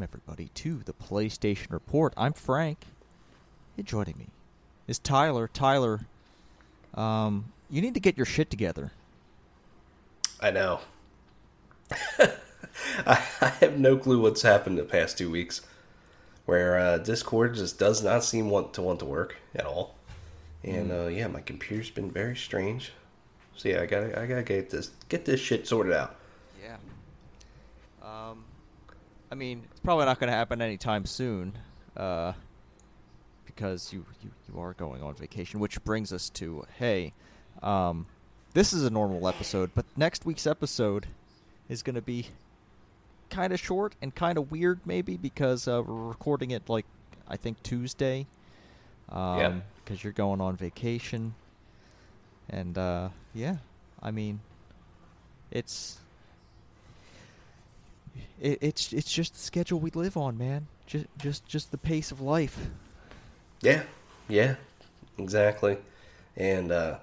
Hey, hello, and welcome everybody to the PlayStation Report. I'm Frank. And joining me is Tyler. Tyler, um, you need to get your shit together. I know. I, I have no clue what's happened the past two weeks, where uh, Discord just does not seem want to want to work at all, and uh, yeah, my computer's been very strange. So yeah, I gotta I gotta get this get this shit sorted out. Yeah. Um, I mean, it's probably not going to happen anytime soon, uh, because you, you you are going on vacation. Which brings us to hey, um, this is a normal episode, but next week's episode is going to be kind of short and kind of weird, maybe because uh, we're recording it like I think Tuesday. Um, Yeah. Because you're going on vacation, and uh, yeah, I mean, it's it, it's it's just the schedule we live on, man. Just just just the pace of life. Yeah, yeah, exactly. And uh,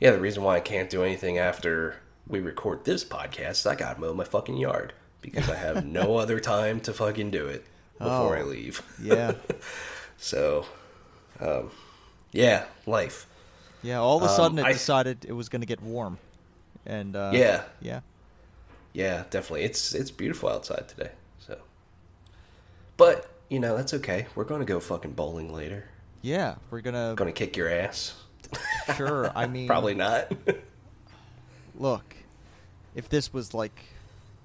yeah, the reason why I can't do anything after we record this podcast is I gotta mow my fucking yard because I have no other time to fucking do it before I Oh. leave. Yeah, So, um, yeah, life. yeah. All of a Um, sudden, it I- decided it was going to get warm, and uh, Yeah. yeah. Yeah, definitely. It's it's beautiful outside today. So, but you know that's okay. We're going to go fucking bowling later. Yeah, we're gonna Going to kick your ass. sure. I mean, Probably not. Look, if this was like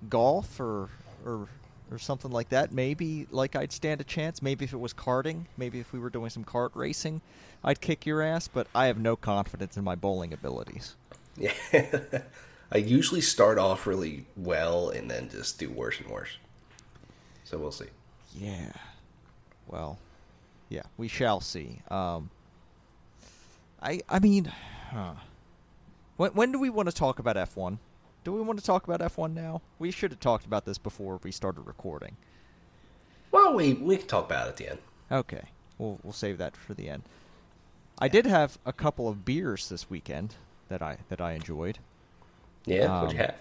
golf or or or something like that, maybe like I'd stand a chance. Maybe if it was karting, maybe if we were doing some kart racing, I'd kick your ass. But I have no confidence in my bowling abilities. yeah. I usually start off really well and then just do worse and worse. So we'll see. Yeah. Well, yeah, we shall see. Um, I I mean, huh. when when do we want to talk about F one? Do we want to talk about F one now? We should have talked about this before we started recording. Well, we we can talk about it at the end. Okay, we'll we'll save that for the end. I did have a couple of beers this weekend that I that I enjoyed. Yeah, what you Um, have?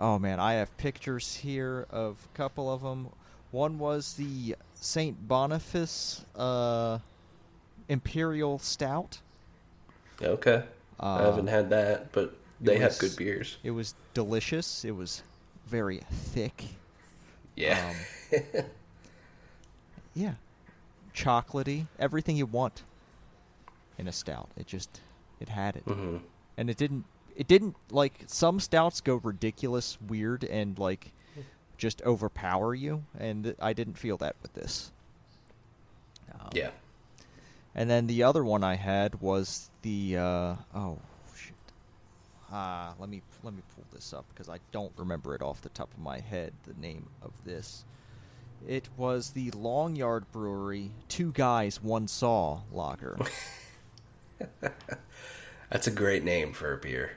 Oh man, I have pictures here of a couple of them. One was the Saint Boniface uh, Imperial Stout. Okay, I uh, haven't had that, but they have good beers. It was delicious. It was very thick. Yeah. Um, Yeah, chocolatey, everything you want in a stout. It just it had it. hmm and it didn't it didn't like some stouts go ridiculous weird and like just overpower you and i didn't feel that with this Um, Yeah. and then the other one i had was the uh oh shit uh let me let me pull this up because i don't remember it off the top of my head the name of this it was the long yard brewery two guys one saw lager That's a great name for a beer.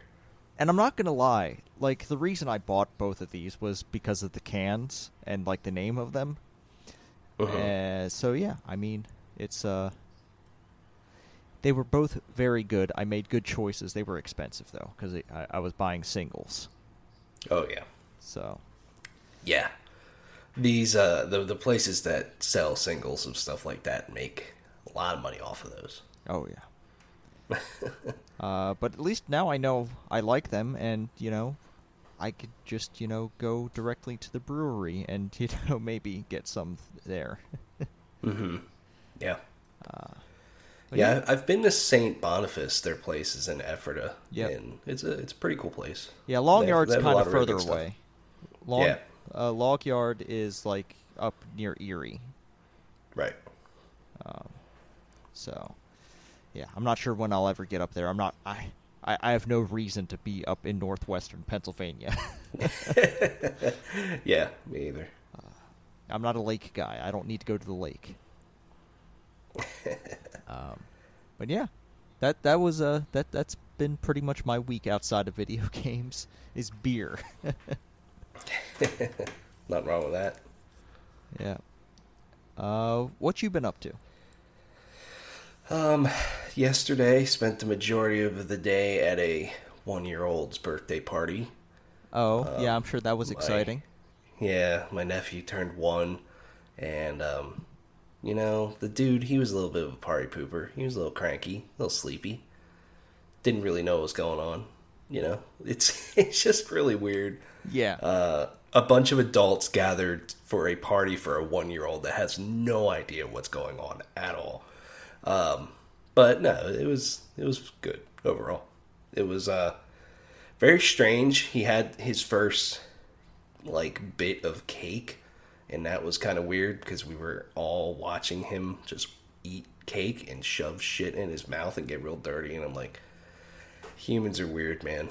And I'm not gonna lie, like the reason I bought both of these was because of the cans and like the name of them. Mhm. Uh, so yeah, I mean, it's uh, they were both very good. I made good choices. They were expensive though, because I, I was buying singles. Oh yeah. So Yeah. These uh the the places that sell singles and stuff like that make a lot of money off of those. oh yeah. uh, but at least now I know I like them, and you know, I could just you know go directly to the brewery and you know maybe get some there. Mm-hmm. Yeah. Uh, But Yeah, I've been to St. Boniface. Their place is in Ephrata. Yep. And it's a it's a pretty cool place. Yeah, Long They Yard's have kind of of further stuff. away. Long, Yeah. uh, Log Yard is like up near Erie. Right. Um, so, yeah, I'm not sure when I'll ever get up there. I'm not. I I, I have no reason to be up in northwestern Pennsylvania. yeah, me either. I'm not a lake guy. I don't need to go to the lake. um, but yeah, that that was uh that that's been pretty much my week outside of video games is beer. Nothing wrong with that. yeah. Uh, what you been up to? Um, yesterday spent the majority of the day at a one-year-old's birthday party. Oh, Uh, yeah, I'm sure that was my- exciting. Yeah, my nephew turned one, and um, you know the dude, he was a little bit of a party pooper. He was a little cranky, a little sleepy. Didn't really know what was going on. You know, it's it's just really weird. Yeah. Uh, a bunch of adults gathered for a party for a one year old that has no idea what's going on at all. Um, but no, it was it was good overall. It was uh, very strange. He had his first like bit of cake, and that was kind of weird because we were all watching him just eat cake and shove shit in his mouth and get real dirty, and I'm like, humans are weird, man.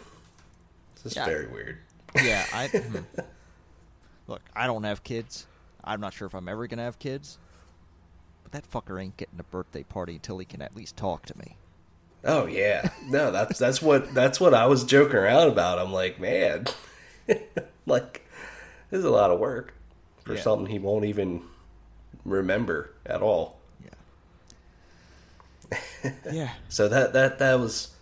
It's just Yeah. very weird. yeah, I hmm. look. I don't have kids. I'm not sure if I'm ever gonna have kids. But that fucker ain't getting a birthday party until he can at least talk to me. Oh yeah, no, that's that's what that's what I was joking around about. I'm like, man, like this is a lot of work for Yeah. something he won't even remember at all. Yeah. yeah. So that that that was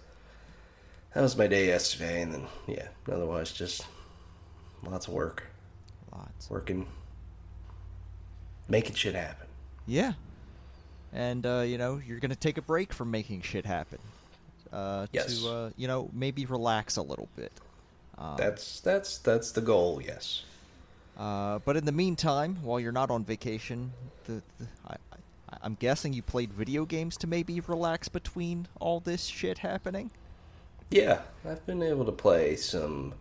that was my day yesterday, and then yeah, otherwise just lots of work, Lots. working, making shit happen. Yeah. And uh, you know, you're gonna take a break from making shit happen. Uh, Yes. To uh, you know, maybe relax a little bit. Um, That's that's that's the goal. Yes. Uh, but in the meantime, while you're not on vacation, the, the I, I'm guessing you played video games to maybe relax between all this shit happening. Yeah, I've been able to play some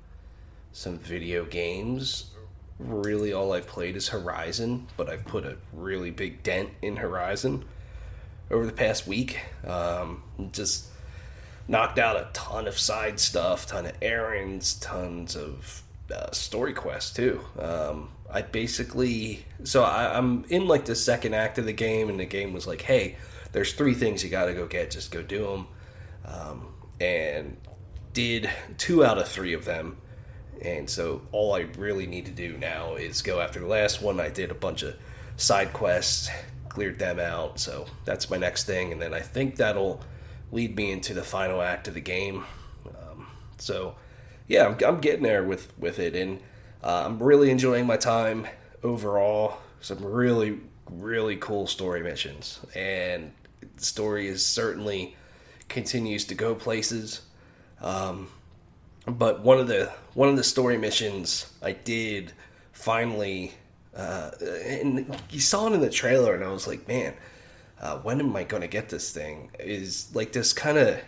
some video games. Really, all I've played is Horizon, but I've put a really big dent in Horizon over the past week. Um, just knocked out a ton of side stuff, ton of errands, tons of uh, story quests too. Um, I basically so I, I'm in like the second act of the game, and the game was like, "Hey, there's three things you got to go get. Just go do them." Um, and did two out of three of them. And so all I really need to do now is go after the last one. I did a bunch of side quests, cleared them out. So that's my next thing. And then I think that'll lead me into the final act of the game. Um, so yeah, I'm, I'm getting there with, with it. And uh, I'm really enjoying my time overall. Some really, really cool story missions. And the story is certainly continues to go places. Um, but one of the one of the story missions I did finally, uh, and you saw it in the trailer, and I was like, man, uh, when am I going to get this thing? Is like this kind of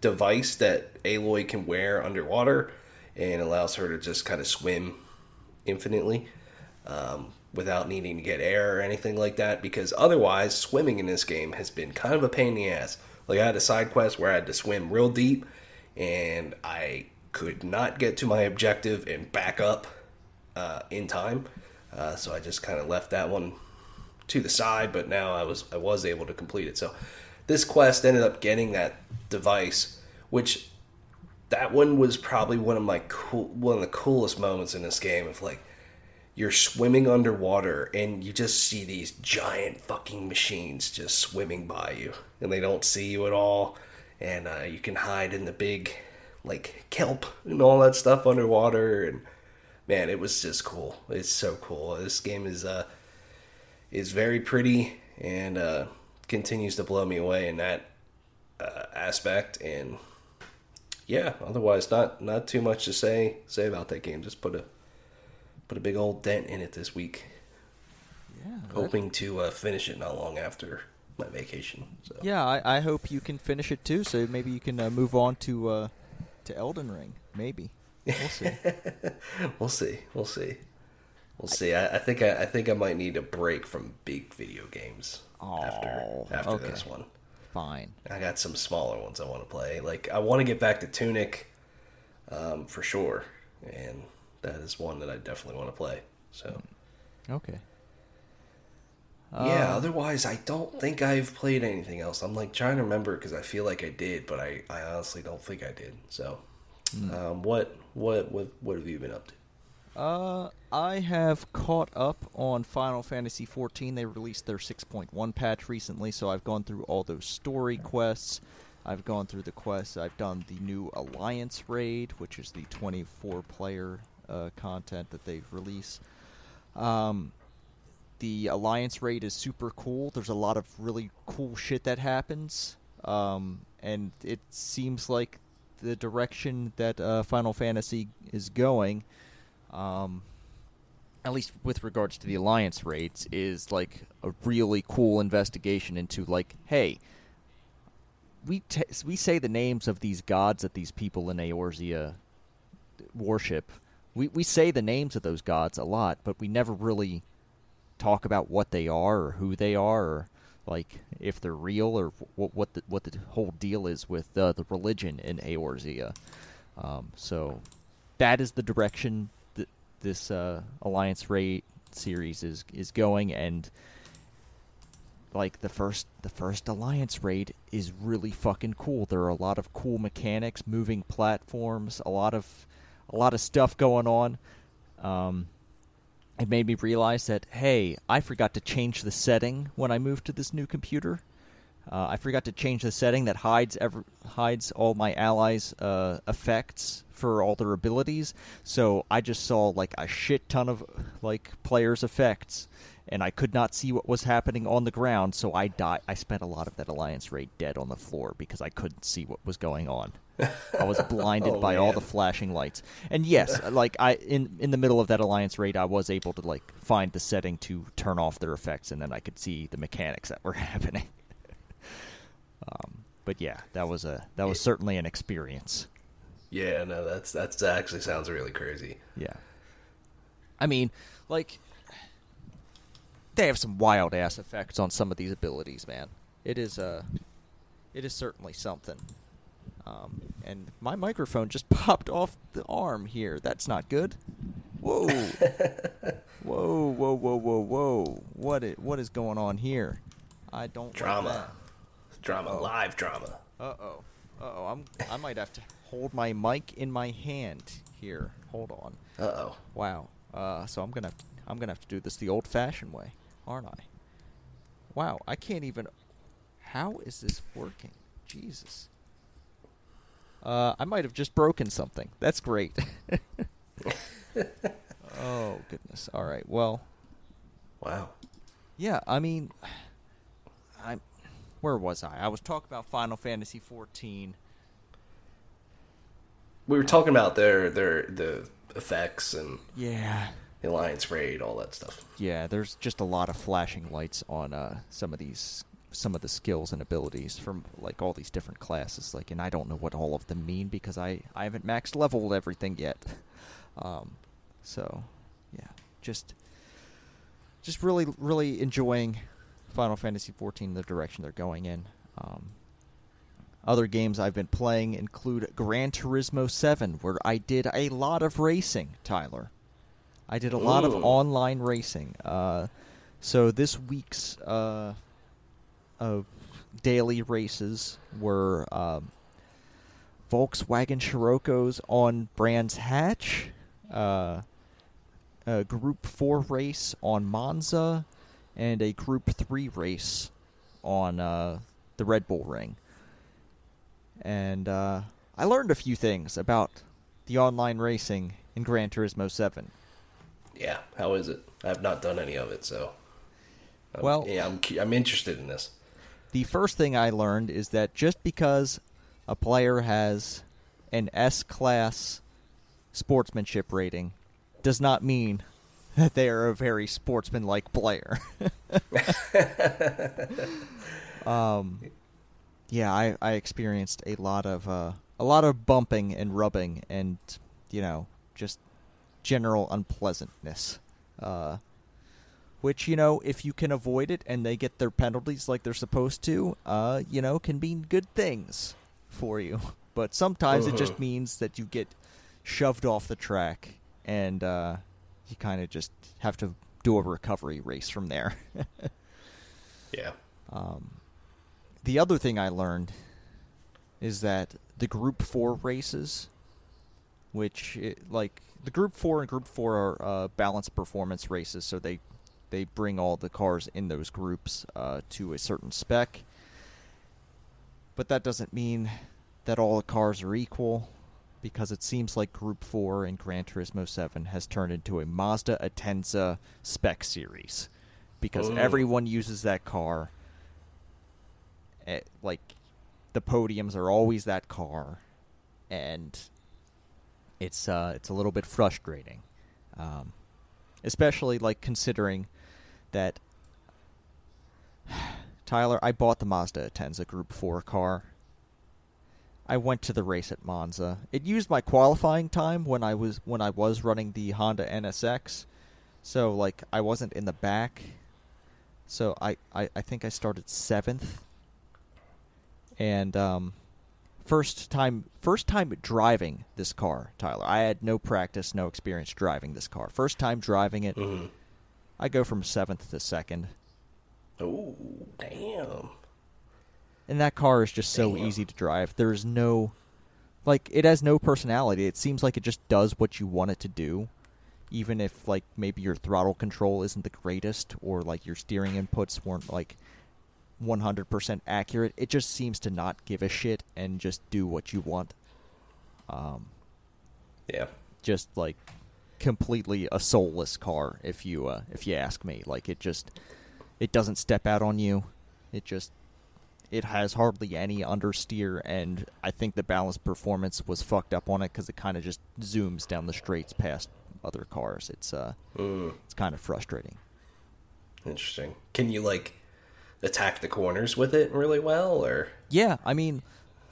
device that Aloy can wear underwater, and allows her to just kind of swim infinitely um, without needing to get air or anything like that. Because otherwise, swimming in this game has been kind of a pain in the ass. Like I had a side quest where I had to swim real deep, and I could not get to my objective and back up uh, in time. Uh, so I just kind of left that one to the side. But now I was I was able to complete it. So this quest ended up getting that device, which that one was probably one of my cool one of the coolest moments in this game of like you're swimming underwater and you just see these giant fucking machines just swimming by you and they don't see you at all and uh, you can hide in the big like kelp and all that stuff underwater and man it was just cool it's so cool this game is uh is very pretty and uh continues to blow me away in that uh, aspect and yeah otherwise not not too much to say say about that game just put a put a big old dent in it this week Yeah. hoping to uh, finish it not long after my vacation so Yeah, I, I hope you can finish it too. So maybe you can uh, move on to uh, to Elden Ring. Maybe we'll see. we'll see we'll see we'll see i, I think I, I think i might need a break from big video games after Oh, after okay. this one Fine. I got some smaller ones I want to play. Like I want to get back to Tunic, um, for sure, and that is one that I definitely want to play. So Okay. yeah. Uh, Otherwise, I don't think I've played anything else. I'm like trying to remember because I feel like I did, but I, I honestly don't think I did. So, um, what what what what have you been up to? Uh, I have caught up on Final Fantasy XIV. They released their 6.1 patch recently, so I've gone through all those story quests. I've gone through the quests. I've done the new Alliance raid, which is the 24 player uh, content that they've released. Um, the alliance raid is super cool. There's a lot of really cool shit that happens, um, and it seems like the direction that uh, Final Fantasy is going, um, at least with regards to the alliance raids, is like a really cool investigation into like, hey, we t- we say the names of these gods that these people in Eorzea worship. We we say the names of those gods a lot, but we never really talk about what they are or who they are or like if they're real or what what the what the whole deal is with uh, the religion in Eorzea. Um, so that is the direction that this uh, Alliance Raid series is is going, and like the first the first Alliance Raid is really fucking cool. There are a lot of cool mechanics, moving platforms, a lot of a lot of stuff going on. Um, it made me realize that hey, I forgot to change the setting when I moved to this new computer. Uh, I forgot to change the setting that hides ever hides all my allies' uh, effects for all their abilities. So I just saw like a shit ton of like players' effects, and I could not see what was happening on the ground. So I died. I spent a lot of that alliance raid dead on the floor because I couldn't see what was going on. I was blinded Oh, by all the flashing lights. And yes, like I in in the middle of that alliance raid, I was able to like find the setting to turn off their effects, and then I could see the mechanics that were happening. um, but yeah, that was a that was certainly an experience. Yeah, no, that's that's that actually sounds really crazy. Yeah. I mean, like they have some wild ass effects on some of these abilities, man. It is uh it is certainly something. Um, and my microphone just popped off the arm here. That's not good. Whoa. whoa, whoa, whoa, whoa, whoa. What i- what is going on here? I don't like Drama, drama, Uh-oh. live drama. Uh-oh. Uh-oh. I'm I might have to hold my mic in my hand here. Hold on. Uh oh. Wow. Uh, so I'm gonna have to, I'm gonna have to do this the old-fashioned way, aren't I? Wow. I can't even. How is this working? Jesus. Uh, I might have just broken something. That's great. oh goodness. All right. Well, Wow. yeah. I mean, I. Where was I? I was talking about Final Fantasy 14. We were talking about their their the effects and Yeah. Alliance raid, all that stuff. Yeah, there's just a lot of flashing lights on uh, some of these some of the skills and abilities from like all these different classes like and I don't know what all of them mean because I I haven't maxed leveled everything yet. Um so yeah, just just really really enjoying Final Fantasy 14 the direction they're going in. Um other games I've been playing include Gran Turismo 7 where I did a lot of racing, Tyler. I did a lot of online racing. Uh, so this week's uh, uh, daily races were um, Volkswagen Scirocco's on Brands Hatch, uh, a Group 4 race on Monza, and a Group 3 race on uh, the Red Bull Ring. And uh, I learned a few things about the online racing in Gran Turismo 7. Yeah. How is it? I have not done any of it, so. I'm- Well- yeah, I'm I'm interested in this. The first thing I learned is that just because a player has an S class sportsmanship rating does not mean that they are a very sportsmanlike player. um, yeah, I, I experienced a lot of uh, a lot of bumping and rubbing and you know just general unpleasantness. Uh, which you know if you can avoid it and they get their penalties like they're supposed to uh you know can mean good things for you but sometimes it just Uh-huh. means that you get shoved off the track and uh you kind of just have to do a recovery race from there Yeah. um the other thing i learned is that the group 4 races which it, like the group 4 and group 4 are uh, balanced performance races so they they bring all the cars in those groups uh, to a certain spec but that doesn't mean that all the cars are equal because it seems like Group 4 in Gran Turismo 7 has turned into a Mazda Atenza spec series. Because Oh. everyone uses that car. Eh, like, the podiums are always that car. And it's uh, it's a little bit frustrating. Um, especially, like, considering that Tyler, I bought the Mazda Atenza Group 4 car. I went to the race at Monza. It used my qualifying time when I was when I was running the Honda NSX. So like I wasn't in the back. So I, I, I think I started seventh. And um first time first time driving this car, Tyler. I had no practice, no experience driving this car. First time driving it, Mhm. I go from seventh to second. Oh, damn. And that car is just so Damn. easy to drive. There's no like it has no personality. It seems like it just does what you want it to do. Even if like maybe your throttle control isn't the greatest or like your steering inputs weren't like 100% accurate, it just seems to not give a shit and just do what you want. Um Yeah. just like completely a soulless car if you uh, if you ask me like it just it doesn't step out on you it just it has hardly any understeer and i think the balance performance was fucked up on it because it kind of just zooms down the straights past other cars it's uh Mm, it's kind of frustrating interesting. Can you like attack the corners with it really well, or yeah i mean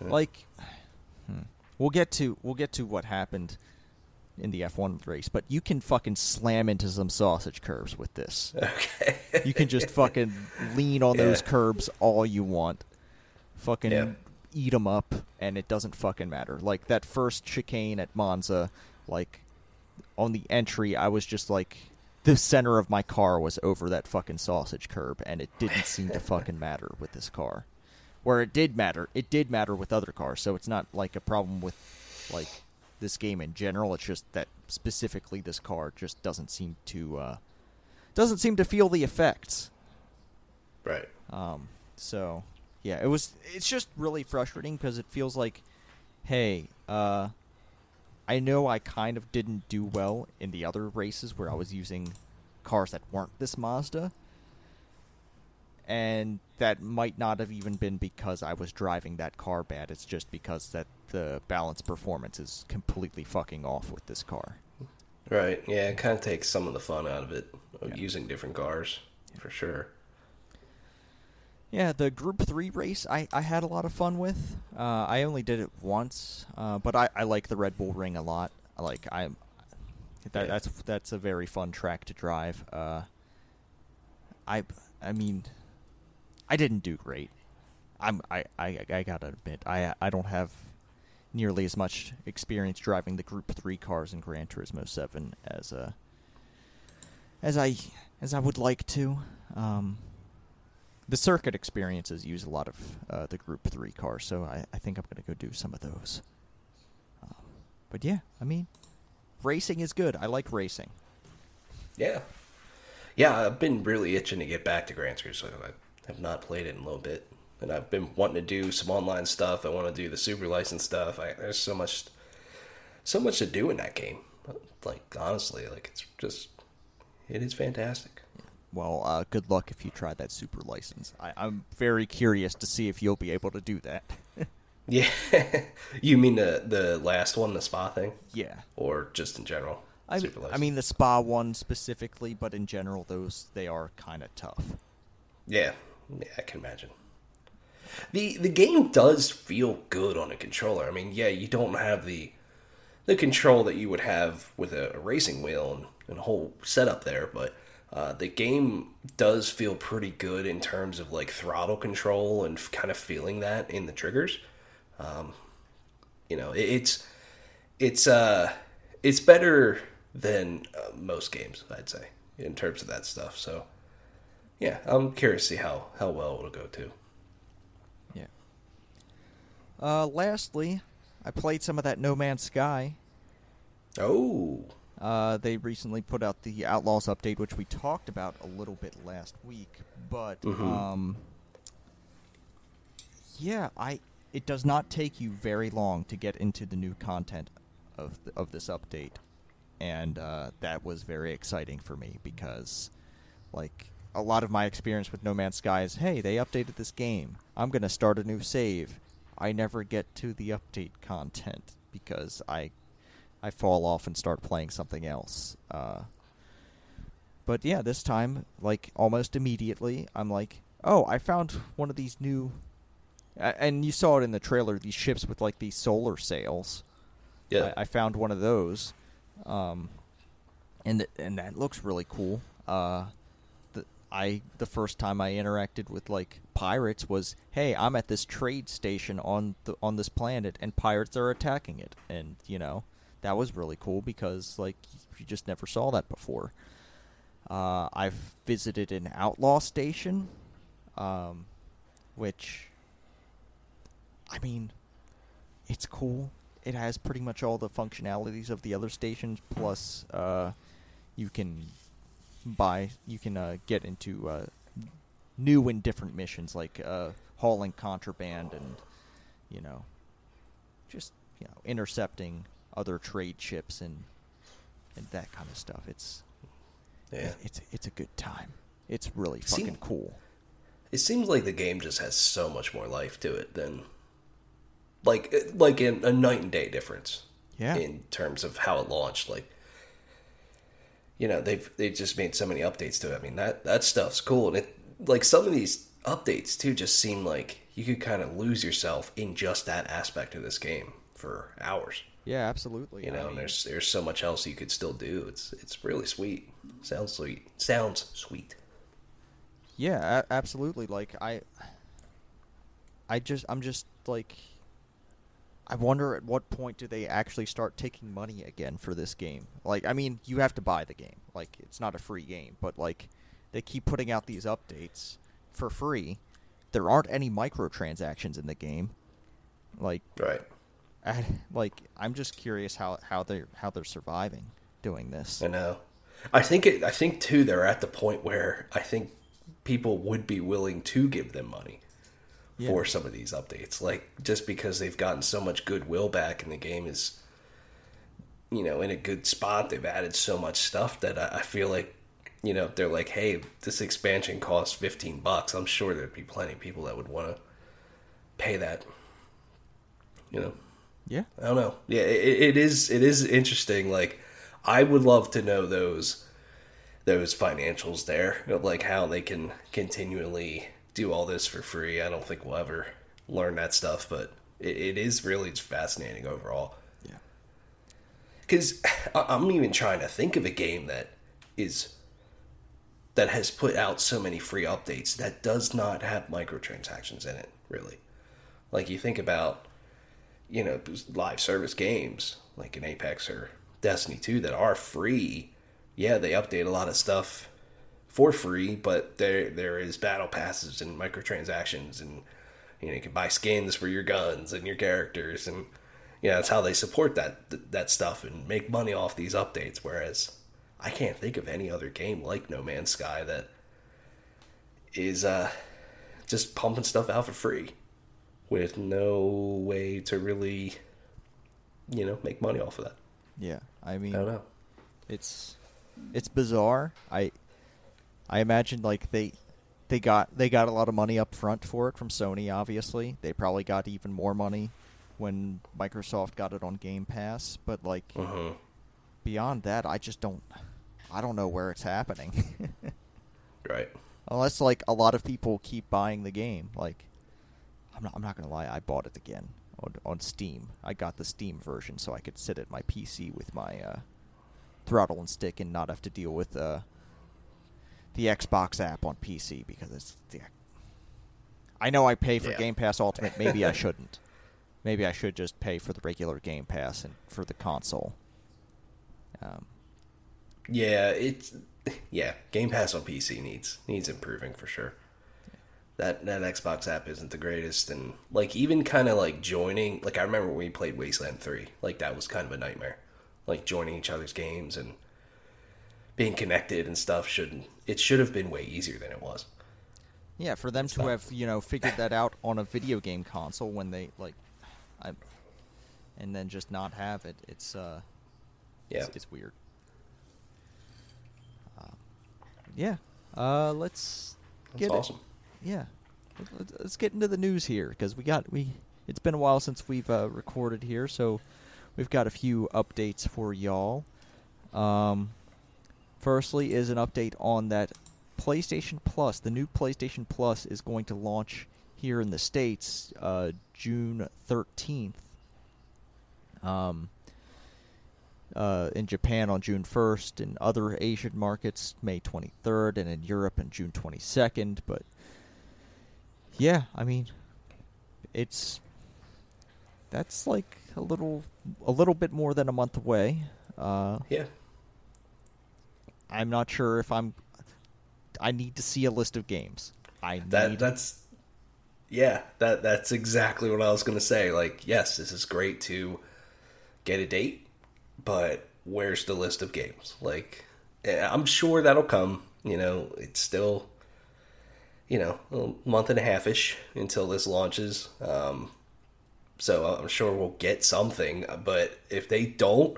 like hmm, we'll get to we'll get to what happened in the f1 race but you can fucking slam into some sausage curbs with this okay? You can just fucking lean on those Yeah. curbs all you want. Fucking Yeah. eat them up, and it doesn't fucking matter. Like that first chicane at Monza, like on the entry, I was just like, the center of my car was over that fucking sausage curb, and it didn't seem to fucking matter with this car. Where it did matter, it did matter with other cars, so it's not like a problem with like this game in general. It's just that specifically this car just doesn't seem to uh, doesn't seem to feel the effects. right. Um, so yeah, it was. It's just really frustrating because it feels like, hey, uh, I know I kind of didn't do well in the other races where I was using cars that weren't this Mazda, and that might not have even been because I was driving that car bad. It's just because that the balance performance is completely fucking off with this car. Right. Yeah, it kind of takes some of the fun out of it of Yeah. using different cars for sure. Yeah, the Group Three race I, I had a lot of fun with. Uh, I only did it once, uh, but I, I like the Red Bull Ring a lot. Like I, that, that's that's a very fun track to drive. Uh, I I mean, I didn't do great. I'm I, I, I gotta admit I I don't have nearly as much experience driving the Group Three cars in Gran Turismo Seven as uh as I as I would like to. Um, the circuit experiences use a lot of uh, the Group Three cars, so I, I think I'm gonna go do some of those. Um, but yeah, I mean, racing is good. I like racing. Yeah. Yeah, I've been really itching to get back to Gran Turismo. So I have not played it in a little bit. And I've been wanting to do some online stuff. I want to do the super license stuff. I, there's so much so much to do in that game. Like honestly, like it's just it is fantastic. Well, uh, good luck if you try that super license. I, I'm very curious to see if you'll be able to do that. Yeah. you mean the the last one, the spa thing? yeah. Or just in general? I, Super I mean the spa one specifically, but in general, those they are kind of tough. Yeah, yeah, I can imagine. the The game does feel good on a controller. I mean, yeah, you don't have the the control that you would have with a, a racing wheel and, and a whole setup there, but uh, the game does feel pretty good in terms of like throttle control and f- kind of feeling that in the triggers. Um, you know, it, it's it's uh it's better than uh, most games, I'd say, in terms of that stuff. So yeah, I'm curious to see how how well it'll go too. Yeah. Uh, lastly, I played some of that No Man's Sky. Oh, Uh, they recently put out the Outlaws update, which we talked about a little bit last week. But Mhm. um, yeah, I it does not take you very long to get into the new content of th- of this update, and uh, that was very exciting for me because, like, a lot of my experience with No Man's Sky is, hey, they updated this game. I'm gonna start a new save. I never get to the update content because I I fall off and start playing something else. Uh, but yeah, this time, like almost immediately, I'm like, oh, I found one of these new, and you saw it in the trailer. These ships with like these solar sails. Yeah. I, I found one of those, um, and th- and that looks really cool. Uh, the I the first time I interacted with like pirates was, hey, I'm at this trade station on the on this planet, and pirates are attacking it, and you know that was really cool because like you just never saw that before. Uh, I've visited an outlaw station, um, which, I mean, it's cool. It has pretty much all the functionalities of the other stations. Plus, uh, you can buy, you can uh, get into uh, new and different missions like uh, hauling contraband and, you know, just you know intercepting other trade ships and and that kind of stuff. It's Yeah. it's it's a good time. It's really Seem- fucking cool. It seems like the game just has so much more life to it than like uh, like in a night and day difference. Yeah. In terms of how it launched, like you know they've they just made so many updates to it. I mean that that stuff's cool, and it like some of these updates too just seem like you could kind of lose yourself in just that aspect of this game for hours. Yeah, absolutely. You know, and mean, there's there's so much else you could still do. It's it's really sweet. Sounds sweet. Sounds sweet. yeah, a- absolutely. Like I, I just I'm just like, I wonder at what point do they actually start taking money again for this game? Like, I mean, you have to buy the game. Like, it's not a free game, but like, they keep putting out these updates for free. There aren't any microtransactions in the game. Like, Right. I, like I'm just curious how how they how they're surviving doing this. I know. I think it. I think too. They're at the point where I think people would be willing to give them money Yeah. for some of these updates, like just because they've gotten so much goodwill back, and the game is, you know, in a good spot. They've added so much stuff that I, I feel like, you know, they're like, hey, this expansion costs fifteen bucks. I'm sure there'd be plenty of people that would want to pay that. You know. Yeah. I don't know. Yeah, it, it is. It is interesting. Like, I would love to know those those financials there, like how they can continually do all this for free. I don't think we'll ever learn that stuff, but it, it is really just fascinating overall. Yeah. Because I'm even trying to think of a game that is that has put out so many free updates that does not have microtransactions in it. Really, like you think about you know live service games like in Apex or Destiny 2 that are free. Yeah, they update a lot of stuff for free, but there there is battle passes and microtransactions and you know you can buy skins for your guns and your characters and yeah, that's how they support that that stuff and make money off these updates whereas I can't think of any other game like No Man's Sky that is uh just pumping stuff out for free with no way to really, you know, make money off of that. Yeah. I mean, I don't know. it's it's bizarre. I I imagine like they they got they got a lot of money up front for it from Sony. Obviously, they probably got even more money when Microsoft got it on Game Pass. But like Uh-huh. beyond that, I just don't I don't know where it's happening. Right. Unless like a lot of people keep buying the game. Like I'm not I'm not gonna lie, I bought it again on on Steam. I got the Steam version so I could sit at my PC with my uh, throttle and stick and not have to deal with uh, the Xbox app on PC because it's the I know I pay for Yeah. Game Pass Ultimate, maybe I shouldn't. Maybe I should just pay for the regular Game Pass and for the console. Um, Yeah, it's yeah. Game Pass on PC needs needs improving for sure. That that Xbox app isn't the greatest, and like even kind of like joining. Like I remember when we played Wasteland Three. Like that was kind of a nightmare. Like joining each other's games and being connected and stuff should it should have been way easier than it was. Yeah, for them to not- have you know figured that out on a video game console when they like, I, and then just not have it. It's uh, Yeah. it's, it's weird. Uh, yeah. Uh, let's That's get it- awesome. Yeah, Let- let- let's get into the news here because we got we. It's been a while since we've uh, recorded here, so we've got a few updates for y'all. Um, firstly, is an update on that PlayStation Plus. The new PlayStation Plus is going to launch here in the states uh, June thirteenth. Um, uh, in Japan on June 1st, in other Asian markets May 23rd, and in Europe on June 22nd. But yeah, I mean, it's that's like a little a little bit more than a month away. Uh, Yeah. I'm not sure if I'm. I need to see a list of games. I That need that's yeah, that that's exactly what I was going to say. Like, yes, this is great to get a date, but where's the list of games? Like, eh, I'm sure that'll come. You know, it's still you know a month and a half ish until this launches. Um, so I'm sure we'll get something. But if they don't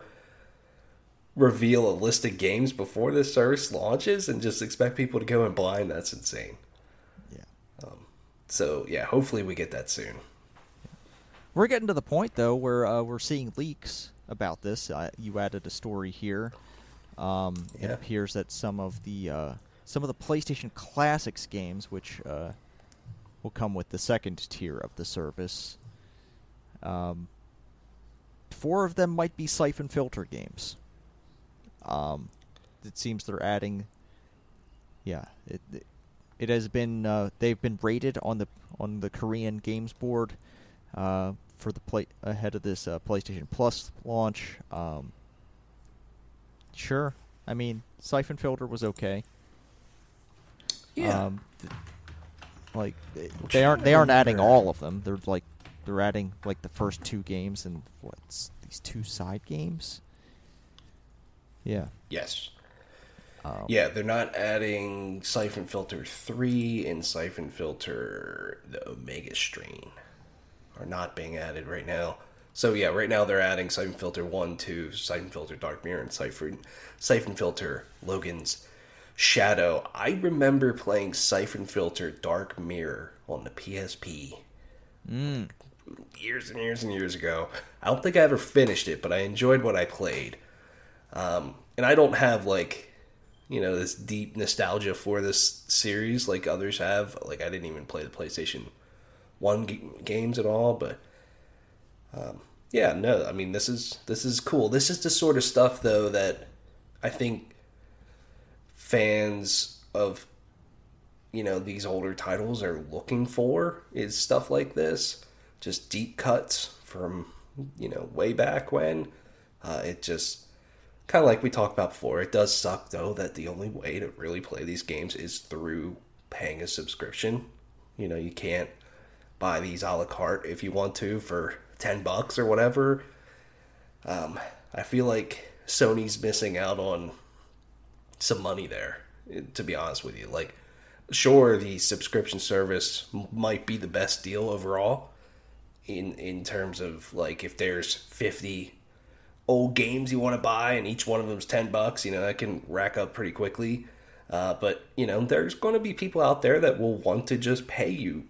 reveal a list of games before this service launches and just expect people to go in blind, that's insane. yeah. Um, so yeah, hopefully we get that soon. We're getting to the point though where uh, we're seeing leaks about this. Uh, you added a story here. Um, It appears that some of the uh, some of the PlayStation Classics games, which uh, will come with the second tier of the service, um, four of them might be Siphon Filter games. Um, it seems they're adding. Yeah, it, it has been uh, they've been rated on the on the Korean Games Board uh, for the play ahead of this uh, PlayStation Plus launch. Um, sure, I mean Siphon Filter was okay. Um, th- like they- they aren't they aren't adding all of them. They're like they're adding like the first two games and what's these two side games. Yeah. yes. Um, Yeah, they're not adding Siphon Filter 3 and Siphon Filter the Omega strain are not being added right now. So yeah, right now they're adding Siphon Filter 1, 2, Siphon Filter Dark Mirror, and Siphon, Siphon Filter Logan's Shadow. I remember playing Siphon Filter Dark Mirror on the PSP Mm. years and years and years ago. I don't think I ever finished it, but I enjoyed what I played. Um, and I don't have like, you know, this deep nostalgia for this series like others have. Like I didn't even play the PlayStation One g- games at all, but um, yeah, no, I mean this is this is cool. This is the sort of stuff though that I think fans of you know these older titles are looking for is stuff like this. Just deep cuts from you know way back when. Uh, it just kind of like we talked about before it does suck though that the only way to really play these games is through paying a subscription. You know you can't buy these a la carte if you want to for 10 bucks or whatever. Um, i feel like sony's missing out on some money there to be honest with you. Like sure the subscription service might be the best deal overall in in terms of like if there's 50 old games you want to buy and each one of them's 10 bucks you know that can rack up pretty quickly. Uh, but you know there's going to be people out there that will want to just pay you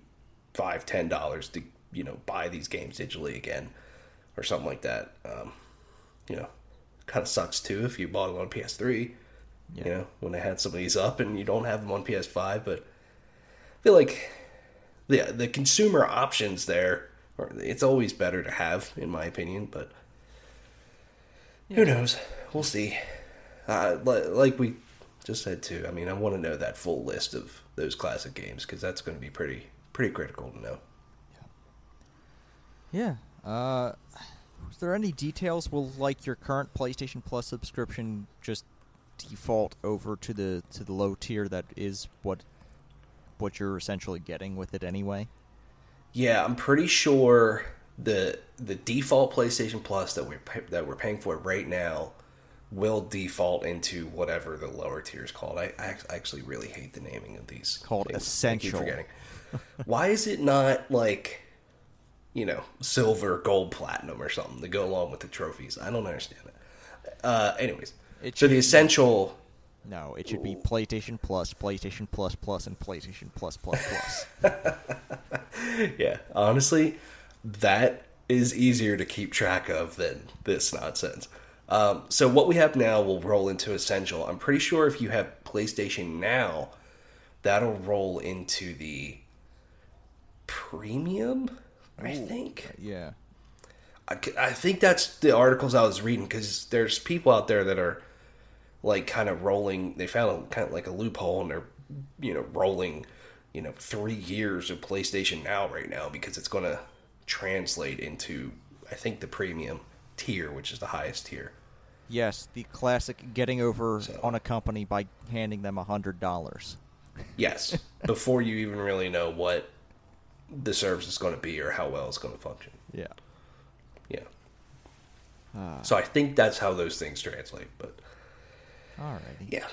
five ten dollars to you know buy these games digitally again or something like that. Um, you know kind of sucks too if you bought it on ps3 Yeah. you know when I had some of these up and you don't have them on ps5 but i feel like the the consumer options there are, it's always better to have in my opinion but who knows we'll see uh, like we just said too i mean i want to know that full list of those classic games because that's going to be pretty pretty critical to know Yeah. Uh, is there any details? Will like your current PlayStation Plus subscription just default over to the to the low tier that is what what you're essentially getting with it anyway? Yeah, I'm pretty sure the the default PlayStation Plus that we're that we're paying for right now will default into whatever the lower tier is called. I, I actually really hate the naming of these. Called things. Essential. forgetting. Why is it not like you know, silver, gold, platinum, or something to go along with the trophies. I don't understand it. Uh, anyways, It so the be- essential. No, it should be PlayStation Plus, PlayStation Plus Plus, and PlayStation Plus Plus Plus. Yeah, honestly, that is easier to keep track of than this nonsense. Um, so what we have now will roll into essential. I'm pretty sure if you have PlayStation Now, that'll roll into the premium. I think. yeah. I, think that's the articles I was reading because there's people out there that are like kind of rolling. They found a, kind of like a loophole and they're you know rolling you know three years of PlayStation Now right now because it's going to translate into I think the premium tier, which is the highest tier. Yes, the classic getting over So- on a company by handing them a hundred dollars. Yes, before you even really know what the service is going to be or how well it's going to function. Yeah. Yeah. Ah. So I think that's how those things translate. But Alrighty. yeah,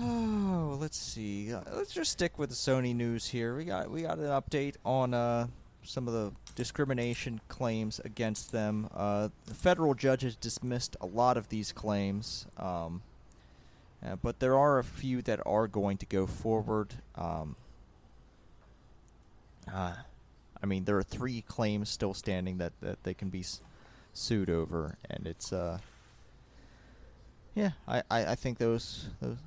Oh, let's see. Uh, let's just stick with the Sony news here. We got we got an update on uh, some of the discrimination claims against them. Uh, the federal judges dismissed a lot of these claims, um, uh, but there are a few that are going to go forward. Um, uh, I mean, there are three claims still standing that, that they can be sued over, and it's uh, yeah, I, I, I think those those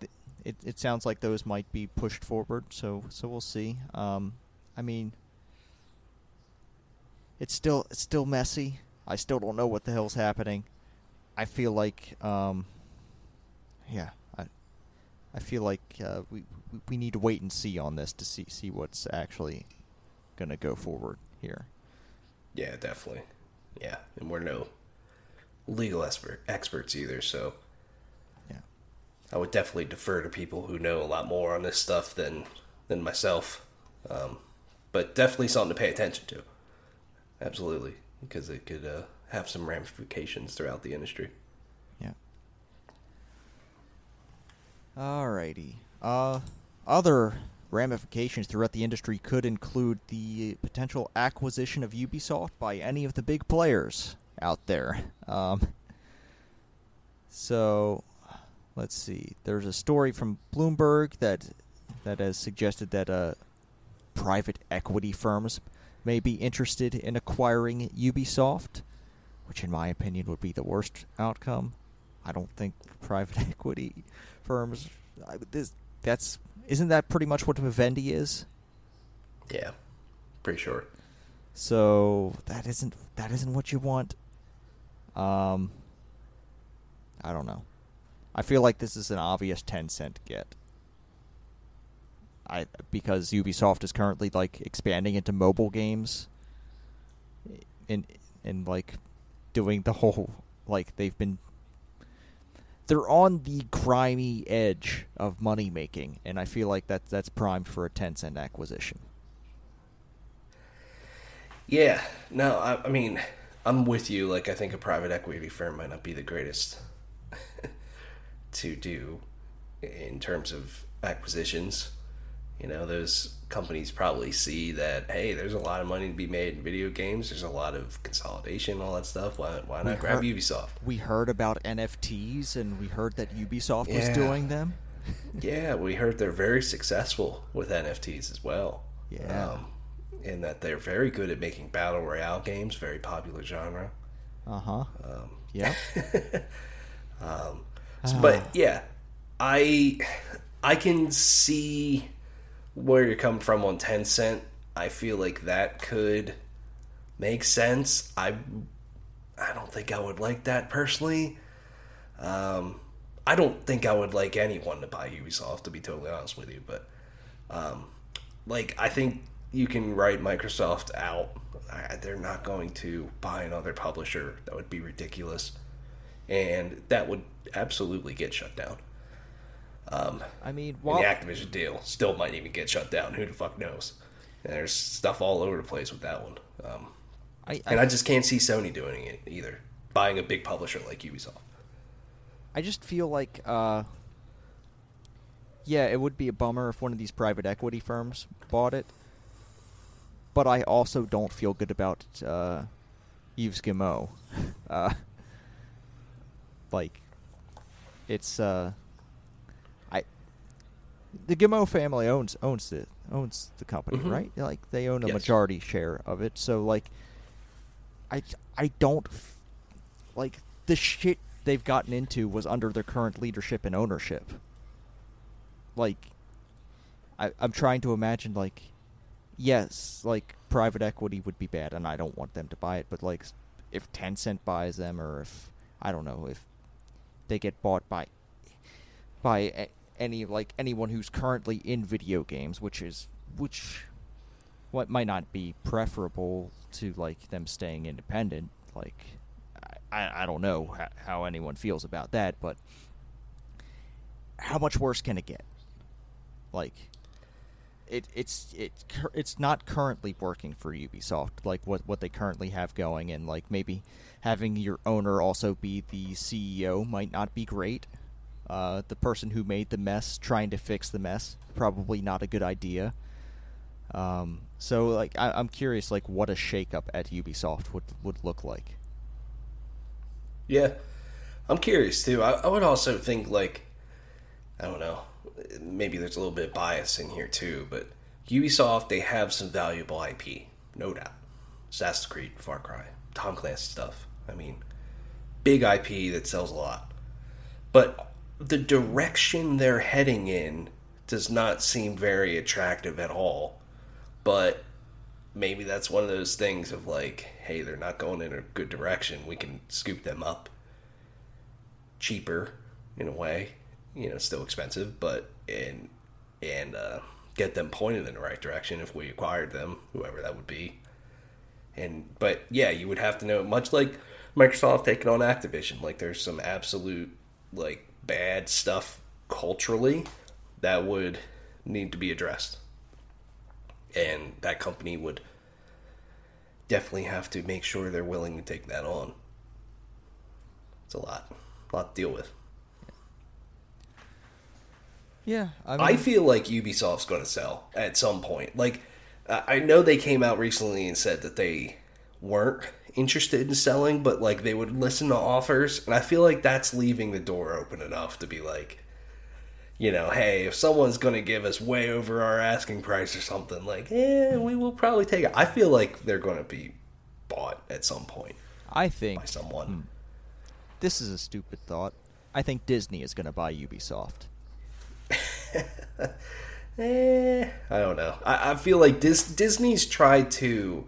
th- it it sounds like those might be pushed forward. So so we'll see. Um, I mean, it's still it's still messy. I still don't know what the hell's happening. I feel like um, yeah, I I feel like uh, we we- we need to wait and see on this to see see what's actually gonna go forward here. Yeah, definitely. Yeah, and we're no legal expert experts either, so Yeah. I would definitely defer to people who know a lot more on this stuff than than myself. Um, but definitely something to pay attention to. Absolutely, because it could uh, have some ramifications throughout the industry. Yeah. Alrighty. Uh, other ramifications throughout the industry could include the potential acquisition of Ubisoft by any of the big players out there. Um, so, let's see. There's a story from Bloomberg that that has suggested that uh, private equity firms may be interested in acquiring Ubisoft, which, in my opinion, would be the worst outcome. I don't think private equity firms. I, this, that's isn't that pretty much what Vivendi is? Yeah, pretty sure. So that isn't that isn't what you want. Um, I don't know. I feel like this is an obvious Tencent get. I because Ubisoft is currently like expanding into mobile games. In and like doing the whole like they've been they're on the grimy edge of money making, and I feel like that that's primed for a Tencent acquisition. Yeah, no, I, I mean, I'm with you. Like, I think a private equity firm might not be the greatest to do in terms of acquisitions. You know, those companies probably see that, hey, there's a lot of money to be made in video games. There's a lot of consolidation, all that stuff. Why, why not We grab heard- Ubisoft? We heard about NFTs, and we heard that Ubisoft was doing them. Yeah, we heard they're very successful with NFTs as well. Yeah. Um, and that they're very good at making battle royale games, very popular genre. Uh huh. Um, Yep. Um, s- but yeah, I I can see where you're coming from on Tencent. I feel like that could make sense. I I don't think I would like that personally. Um, I don't think I would like anyone to buy Ubisoft, to be totally honest with you. But um, like, I think you can write Microsoft out. I, they're not going to buy another publisher. That would be ridiculous, and that would absolutely get shut down. Um, I mean, while the Activision deal still might even get shut down. Who the fuck knows? And there's stuff all over the place with that one. Um, I, and I, I just can't see Sony doing it either. Buying a big publisher like Ubisoft. I just feel like, uh, yeah, it would be a bummer if one of these private equity firms bought it. but I also don't feel good about uh, Yves Guillemot. Uh, like, it's uh, I the Guillemot family owns owns the owns the company, Mhm. right? Like they own a Yes. majority share of it. So like, I I don't f- like the shit they've gotten into was under their current leadership and ownership. Like, I, I'm trying to imagine like, yes, like private equity would be bad, and I don't want them to buy it. But like, if Tencent buys them, or if I don't know if they get bought by by a, any like anyone who's currently in video games, which is which what might not be preferable to like them staying independent. Like, I I, don't know how, how anyone feels about that, but how much worse can it get? Like, it it's it it's not currently working for Ubisoft. Like what what they currently have going, and like maybe having your owner also be the CEO might not be great. Uh, the person who made the mess trying to fix the mess probably not a good idea. Um, so like I, I'm curious like what a shakeup at Ubisoft would would look like. Yeah, I'm curious too. I, I would also think like, I don't know, maybe there's a little bit of bias in here too, but Ubisoft they have some valuable IP, no doubt. Assassin's Creed, Far Cry, Tom Clancy stuff. I mean, big IP that sells a lot, but the direction they're heading in does not seem very attractive at all. But maybe that's one of those things of like, hey, they're not going in a good direction. We can scoop them up cheaper in a way. You know, still expensive, but and and uh, get them pointed in the right direction if we acquired them, whoever that would be. And but yeah, you would have to know much like Microsoft taking on Activision. Like there's some absolute like bad stuff culturally that would need to be addressed. And that company would definitely have to make sure they're willing to take that on. It's a lot, a lot to deal with. Yeah, I, I feel like Ubisoft's going to sell at some point. Like, I know they came out recently and said that they weren't interested in selling, but like they would listen to offers, and I feel like that's leaving the door open enough to be like, you know, hey, if someone's going to give us way over our asking price or something, like, eh, we will probably take it. I feel like they're going to be bought at some point I think by someone. this is a stupid thought. I think Disney is going to buy Ubisoft. Eh, I don't know. I, I feel like Dis- Disney's tried to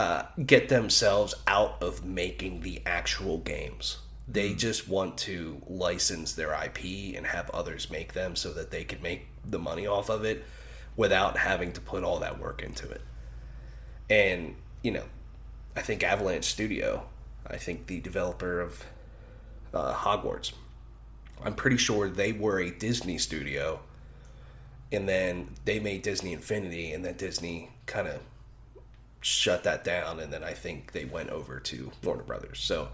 uh, get themselves out of making the actual games. They just want to license their IP and have others make them so that they can make the money off of it without having to put all that work into it. And, you know, I think Avalanche Studio, I think the developer of uh, Hogwarts, I'm pretty sure they were a Disney studio, and then they made Disney Infinity, and then Disney kind of shut that down, and then I think they went over to Warner Brothers. So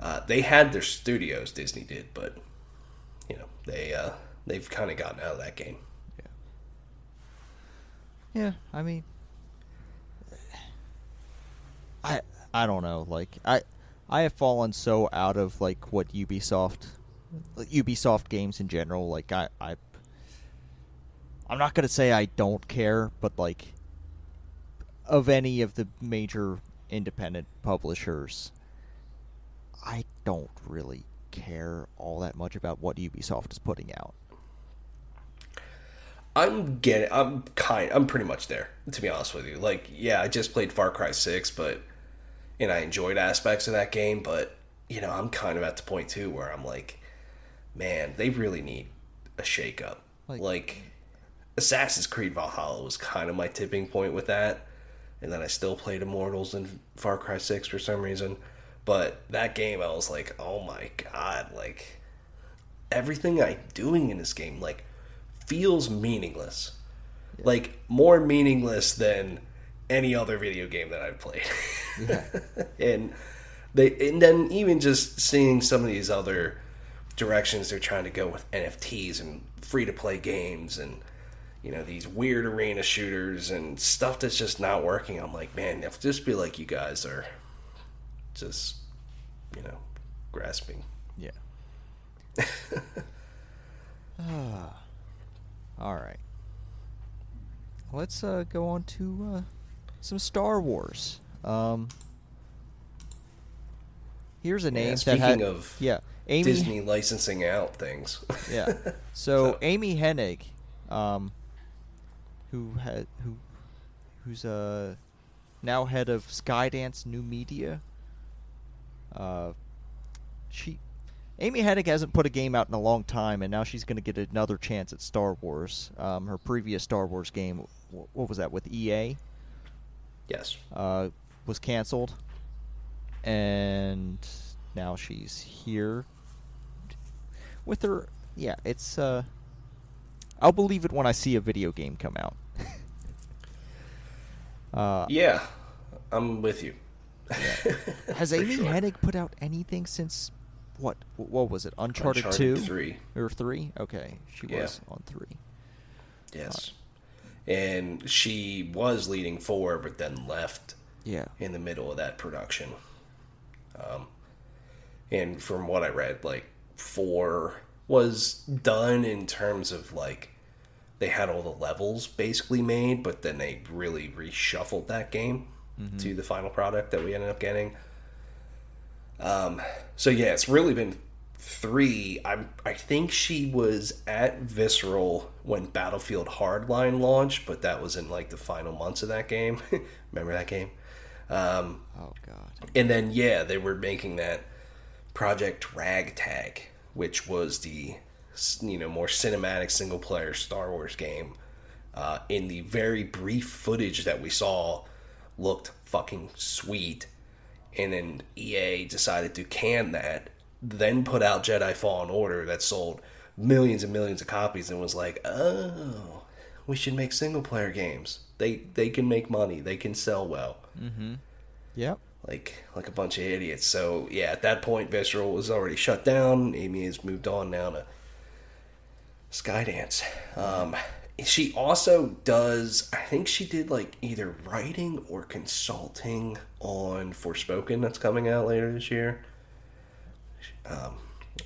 uh, they had their studios, Disney did, but you know they uh, they've kind of gotten out of that game. Yeah, I mean, I I don't know. Like I I have fallen so out of like what Ubisoft, Ubisoft games in general. Like I I I'm not gonna say I don't care, but like of any of the major independent publishers, I don't really care all that much about what Ubisoft is putting out. I'm getting, I'm kind, I'm pretty much there to be honest with you. Like, yeah, I just played Far Cry Six, but and I enjoyed aspects of that game, but you know, I'm kind of at the point too where I'm like, man, they really need a shake up. Like- Like, Assassin's Creed Valhalla was kind of my tipping point with that, and then I still played Immortals and Far Cry Six for some reason, but that game I was like, oh my god, like everything I'm doing in this game like feels meaningless. Like more meaningless than any other video game that I've played. Yeah. and they and then even just seeing some of these other directions they're trying to go with NFTs and free to play games and you know these weird arena shooters and stuff that's just not working. I'm like, man, if just be like you guys are, just you know, grasping. Yeah. ah. All right. Let's uh, go on to uh, some Star Wars. Um, here's a name Yeah, that speaking had, of yeah, Amy. Disney licensing out things. Yeah. So, So- Amy Hennig, um, who had who, who's uh now head of Skydance New Media. Uh, she, Amy Hennig hasn't put a game out in a long time, and now she's going to get another chance at Star Wars. Um, her previous Star Wars game, wh- what was that with EA? yes. uh, was canceled, and now she's here with her. Yeah, it's. Uh, I'll believe it when I see a video game come out. uh, Yeah, I'm with you. has Amy sure. Hennig put out anything since what? What was it? Uncharted, Uncharted two, 3. or three? Okay, she Yeah. was on three. Yes. And she was leading four, but then left Yeah, in the middle of that production. Um, and from what I read, like four was done in terms of like they had all the levels basically made, but then they really reshuffled that game to the final product that we ended up getting. Um, so yeah, it's really been three. I'm I think she was at Visceral when Battlefield Hardline launched, but that was in like the final months of that game. Remember that game? Um, Oh God. and then yeah, they were making that Project Ragtag, which was the you know more cinematic single player Star Wars game. Uh, in the very brief footage that we saw, looked fucking sweet. And then EA decided to can that, then put out Jedi Fallen Order that sold millions and millions of copies, and was like, oh, we should make single player games. They they can make money. They can sell well Yep. Like like a bunch of idiots. So yeah, at that point, Visceral was already shut down. Amy has moved on now to Skydance. Um, she also does. I think she did like either writing or consulting on Forspoken that's coming out later this year. Um,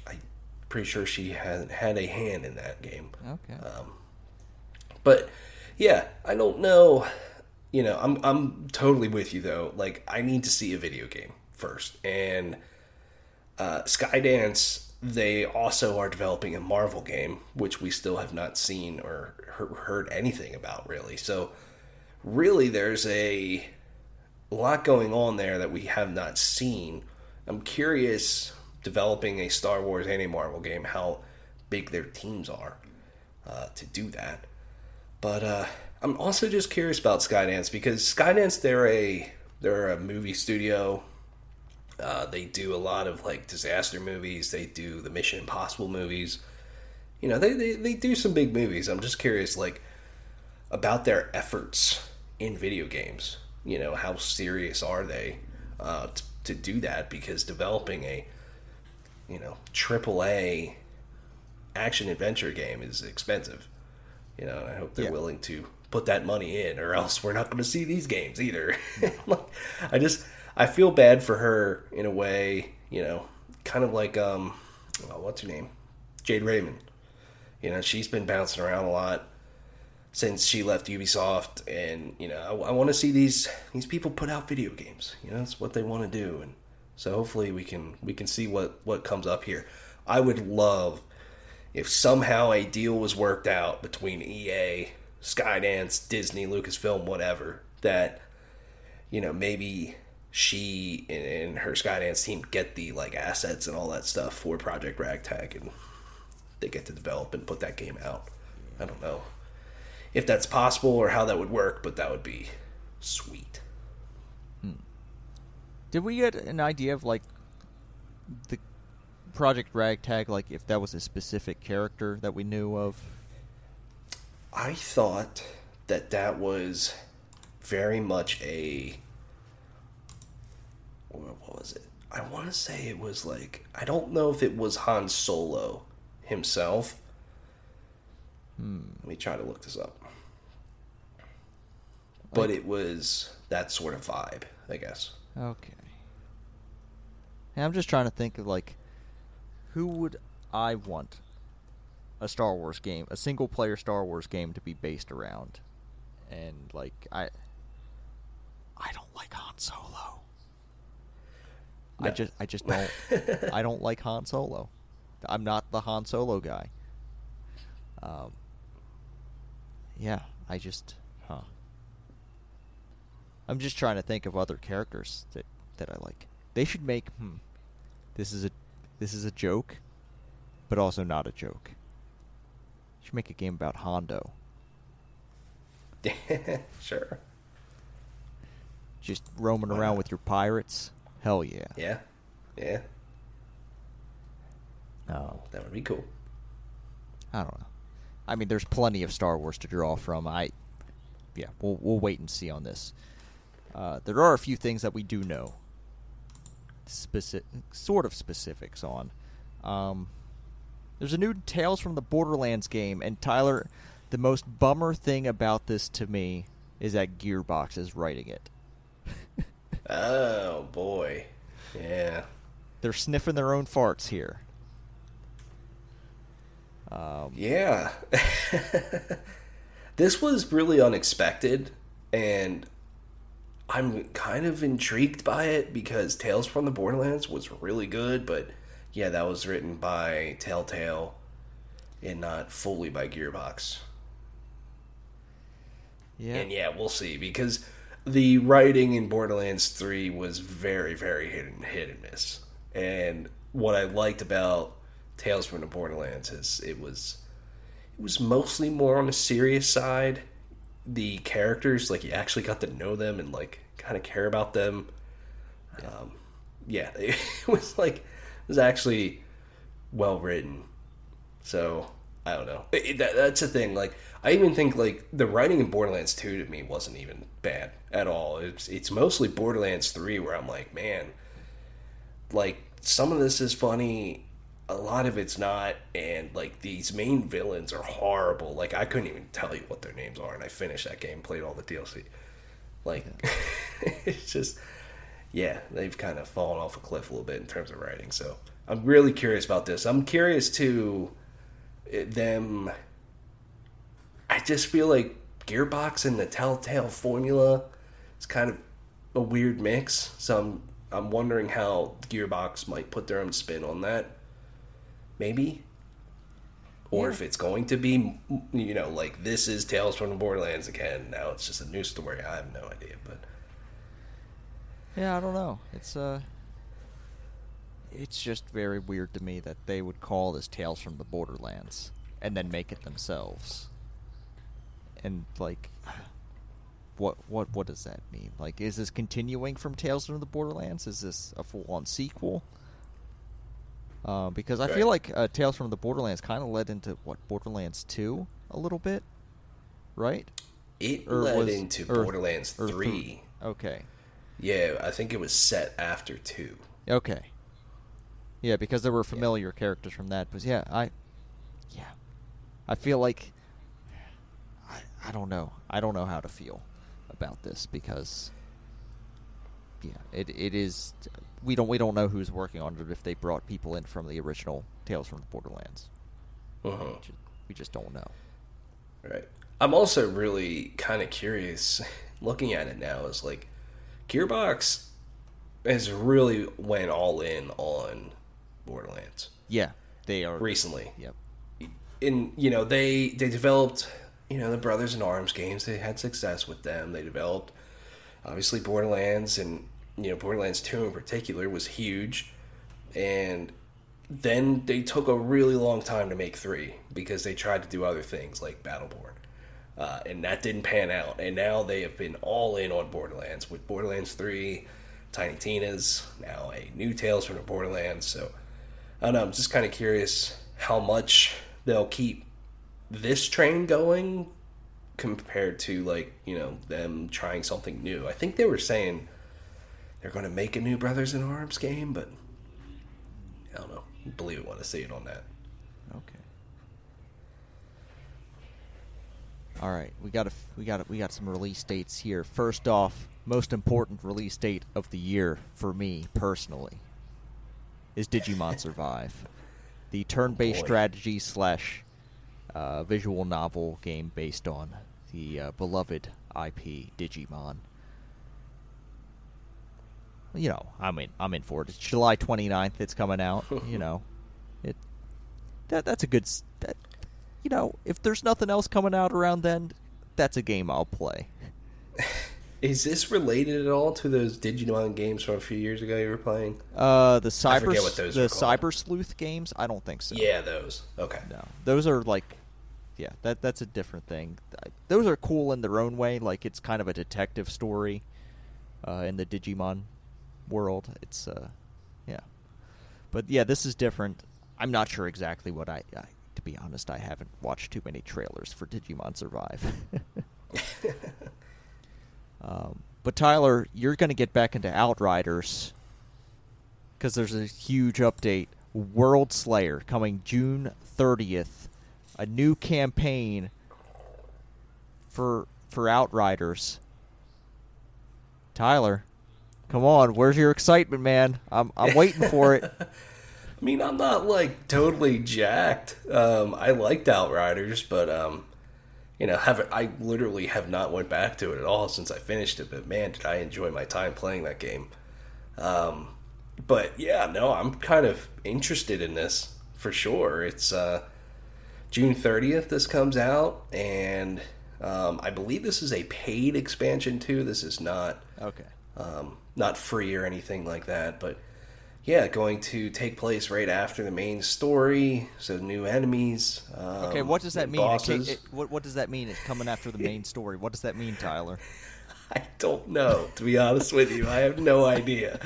I'm pretty sure she had had a hand in that game. Okay. But yeah, I don't know. You know, I'm I'm totally with you though. Like, I need to see a video game first, and uh, Skydance. They also are developing a Marvel game, which we still have not seen or heard anything about, really. So, really, there's a lot going on there that we have not seen. I'm curious, developing a Star Wars and a Marvel game, how big their teams are uh, to do that. But uh, I'm also just curious about Skydance because Skydance they're a they're a movie studio. Uh, they do a lot of like disaster movies. They do the Mission Impossible movies. You know, they, they, they do some big movies. I'm just curious, like, about their efforts in video games. You know, how serious are they uh, t- to do that? Because developing a, you know, triple A action adventure game is expensive. You know, and I hope they're Yeah. willing to put that money in, or else we're not going to see these games either. like, I just I feel bad for her in a way. You know, kind of like um, oh, what's her name, Jade Raymond. You know, she's been bouncing around a lot since she left Ubisoft, and you know, I, I want to see these these people put out video games. You know, that's what they want to do, and so hopefully we can we can see what what comes up here. I would love if somehow a deal was worked out between EA, Skydance, Disney, Lucasfilm, whatever, that you know maybe she and, her Skydance team get the like assets and all that stuff for Project Ragtag, and they get to develop and put that game out. I don't know if that's possible or how that would work, but that would be sweet. Did we get an idea of like the Project Ragtag, like if that was a specific character that we knew of? I thought that that was very much a what was it? I want to say it was like I don't know if it was Han Solo himself. Hmm. Let me try to look this up. but Like- it was that sort of vibe, I guess. Okay. And I'm just trying to think of like who would I want a Star Wars game, a single player Star Wars game to be based around. And like I I don't like Han Solo. I just I just don't I don't like Han Solo. I'm not the Han Solo guy. Um Yeah, I just huh. I'm just trying to think of other characters that that I like. They should make hmm. This is a this is a joke, but also not a joke. Should make a game about Hondo. sure. Just roaming Why around not? with your pirates. Hell yeah. Yeah. Yeah. Oh, That would be cool. I don't know. I mean, there's plenty of Star Wars to draw from. I, yeah, we'll we'll wait and see on this. Uh, there are a few things that we do know, specific, sort of specifics on. Um, there's a new Tales from the Borderlands game, and Tyler, the most bummer thing about this to me is that Gearbox is writing it. Oh boy. Yeah. They're sniffing their own farts here. Um, Yeah. this was really unexpected and I'm kind of intrigued by it because Tales from the Borderlands was really good, but yeah, that was written by Telltale and not fully by Gearbox. yeah. And yeah, we'll see because the writing in Borderlands 3 was very, very hit and, hit and miss. And what I liked about Tales from the Borderlands is it was it was mostly more on the serious side. The characters, like you actually got to know them and like kind of care about them. Um, yeah, it was like was actually well written. So I don't know. It, that, that's the thing. Like I even think like the writing in Borderlands Two to me wasn't even bad at all. It's it's mostly Borderlands Three where I'm like, man, like some of this is funny, a lot of it's not, and like these main villains are horrible. Like I couldn't even tell you what their names are, and I finished that game, played all the DLC. Like it's just yeah, they've kind of fallen off a cliff a little bit in terms of writing. So I'm really curious about this. I'm curious to eh, them. I just feel like Gearbox and the Telltale formula is kind of a weird mix. So I'm I'm wondering how Gearbox might put their own spin on that. Maybe. Or Yeah. if it's going to be, you know, like this is Tales from the Borderlands again. Now it's just a new story. I have no idea, but Yeah, I don't know. It's uh it's just very weird to me that they would call this Tales from the Borderlands and then make it themselves. And like what what what does that mean? Like is this continuing from Tales from the Borderlands? Is this a full on sequel? Uh, because I feel like uh, Tales from the Borderlands kind of led into what Borderlands 2 a little bit, right? it Or led was- into or- Borderlands or 3. Okay. Yeah, I think it was set after 2. Okay. Yeah, because there were familiar characters from that. But yeah, I, yeah, I feel like, I, I don't know. I don't know how to feel about this because, yeah, it it is. We don't we don't know who's working on it if they brought people in from the original Tales from the Borderlands. Uh-huh. We just, we just don't know. Right. I'm also really kind of curious looking at it now is like Gearbox has really went all in on Borderlands. Yeah, they are recently. Yep. in you know they they developed you know the brothers in arms games. They had success with them. They developed obviously borderlands and you know borderlands 2 in particular was huge. And then they took a really long time to make 3 because they tried to do other things like battleborn uh, and that didn't pan out and now they have been all in on borderlands with borderlands 3 tiny tina's now a new tales from the borderlands so I don't know. I'm just kind of curious how much they'll keep this train going compared to like you know them trying something new. I think they were saying they're going to make a new Brothers in Arms game, but I don't know. Believe it when I see it on that. Okay. All right, we got a, we got a, we got some release dates here. First off, most important release date of the year for me personally is Digimon Survive, the turn-based boy. strategy slash uh, visual novel game based on the uh, beloved IP Digimon. You know, I'm in. I'm in for it. It's July 29th. It's coming out. you know, it that that's a good. That, you know, if there's nothing else coming out around then, that's a game I'll play. Is this related at all to those Digimon games from a few years ago you were playing? Uh, the cyber forget what those the cyber sleuth games. I don't think so. Yeah, those. Okay. No, those are like, yeah, that that's a different thing. Those are cool in their own way. Like it's kind of a detective story, uh, in the Digimon world. It's uh, yeah, but yeah, this is different. I'm not sure exactly what I. I to be honest, I haven't watched too many trailers for Digimon Survive. um, but Tyler, you're going to get back into Outriders because there's a huge update. World Slayer coming June 30th. A new campaign for for Outriders. Tyler, come on, where's your excitement, man? I'm I'm waiting for it. I mean, I'm not like totally jacked. Um, I liked Outriders, but um, you know, have I literally have not went back to it at all since I finished it. But man, did I enjoy my time playing that game. Um, but yeah, no, I'm kind of interested in this for sure. It's uh, June 30th. This comes out, and um, I believe this is a paid expansion too. This is not Okay. um, not free or anything like that, but yeah, going to take place right after the main story. So new enemies. Um, Okay, what does that mean? It Bosses. it- what what does that mean? It's coming after the main story. What does that mean, Tyler? I don't know, to be honest with you. I have no idea.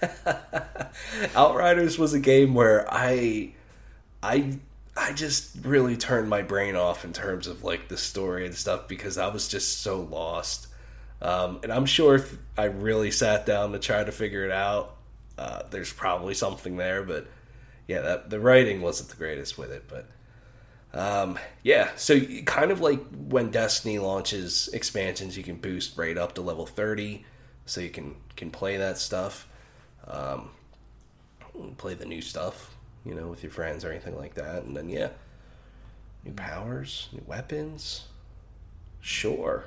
Outriders was a game where I I I just really turned my brain off in terms of like the story and stuff because I was just so lost. Um, and I'm sure if I really sat down to try to figure it out, uh, there's probably something there. But yeah, that the writing wasn't the greatest with it. But um, yeah, so kind of like when Destiny launches expansions, you can boost right up to level thirty, so you can can play that stuff, um, play the new stuff, you know, with your friends or anything like that, and then yeah, new powers, new weapons, sure,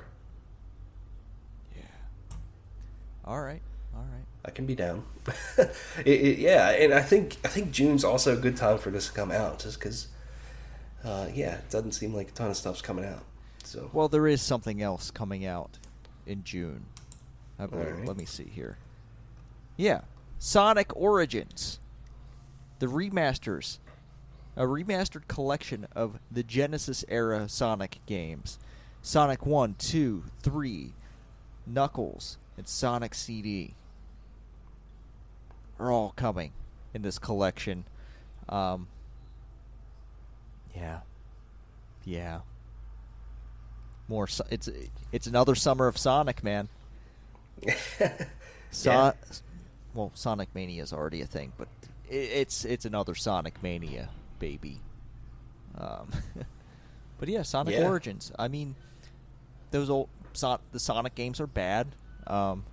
right. All right. I can be down. it, it, yeah, and I think I think June's also a good time for this to come out, just because, uh, yeah, it doesn't seem like a ton of stuff's coming out. So Well, there is something else coming out in June. I believe. Alright. Let me see here. Yeah, Sonic Origins, the remasters, a remastered collection of the Genesis era Sonic games, Sonic One, Two, Three, Knuckles, and Sonic CD are all coming in this collection. Um, yeah, yeah. More. So- it's it's another summer of Sonic, man. So- Yeah. Well, Sonic Mania is already a thing, but i it's it's another Sonic Mania, baby. Um, but yeah, Sonic Yeah. Origins. I mean, those old Son- the Sonic games are bad. Um,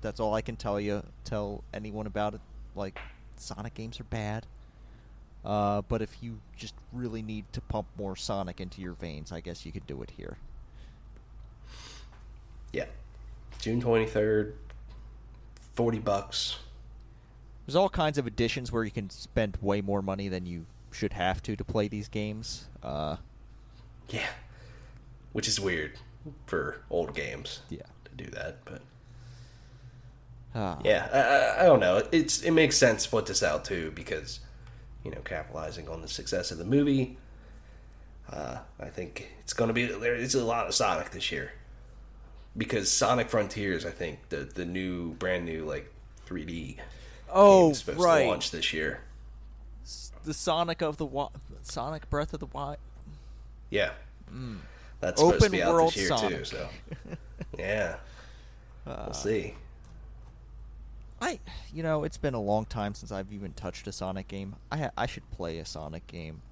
that's all I can tell you. Tell anyone about it. Like, Sonic games are bad. Uh, but if you just really need to pump more Sonic into your veins, I guess you could do it here. Yeah. June 23rd, 40 bucks. There's all kinds of editions where you can spend way more money than you should have to to play these games. Uh, Yeah. Which is weird for old games yeah. to do that, but Uh, yeah, I, I, I don't know. It's it makes sense to put this out too because you know capitalizing on the success of the movie. Uh, I think it's going to be there. It's a lot of Sonic this year because Sonic Frontiers. I think the the new brand new like 3D Oh, supposed right. to launch this year. The Sonic of the Wi- Sonic Breath of the Wild. Yeah, that's supposed to Open be out this year too. So yeah, Uh, we'll see. I, you know, it's been a long time since I've even touched a Sonic game. I ha- I should play a Sonic game,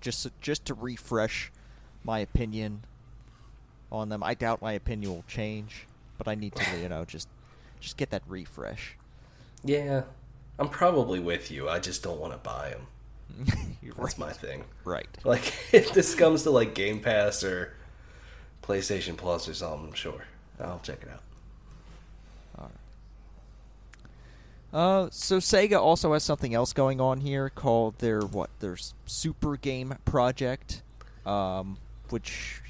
just just to refresh my opinion on them. I doubt my opinion will change, but I need to, you know, just just get that refresh. Yeah, I'm probably with you. I just don't want to buy them. That's right. my thing. Right. Like if this comes to like Game Pass or PlayStation Plus or something, sure, I'll check it out. Uh, so Sega also has something else going on here called their what their Super Game Project, um, which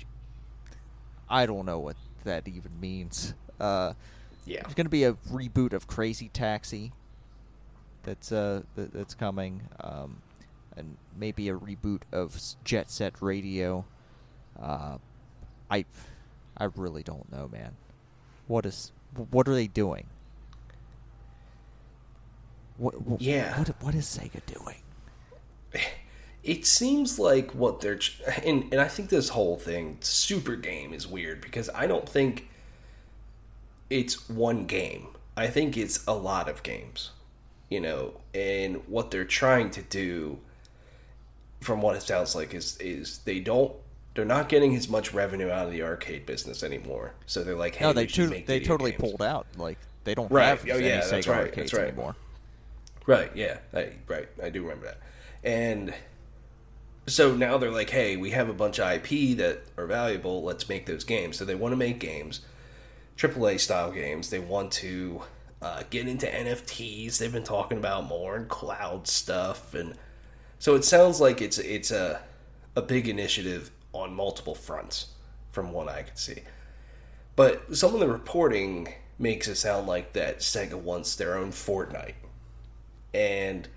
I don't know what that even means. Uh, Yeah. there's going to be a reboot of Crazy Taxi. That's uh that, that's coming, um, and maybe a reboot of Jet Set Radio. Uh, I I really don't know, man. What is what are they doing? What, what, Yeah. What what is Sega doing? It seems like what they're and and I think this whole thing super game is weird because I don't think it's one game. I think it's a lot of games. You know, and what they're trying to do from what it sounds like is is they don't they're not getting as much revenue out of the arcade business anymore. So they're like, hey, no, they to- they totally games. pulled out. Like they don't Right. have Oh, any yeah, that's Sega right, arcades that's right. anymore. Right, yeah. I, right, I do remember that. And so now they're like, hey, we have a bunch of IP that are valuable. Let's make those games. So they want to make games, AAA style games. They want to uh, get into NFTs. They've been talking about more and cloud stuff. And so it sounds like it's it's a, a big initiative on multiple fronts from what I could see. But some of the reporting makes it sound like that Sega wants their own Fortnite and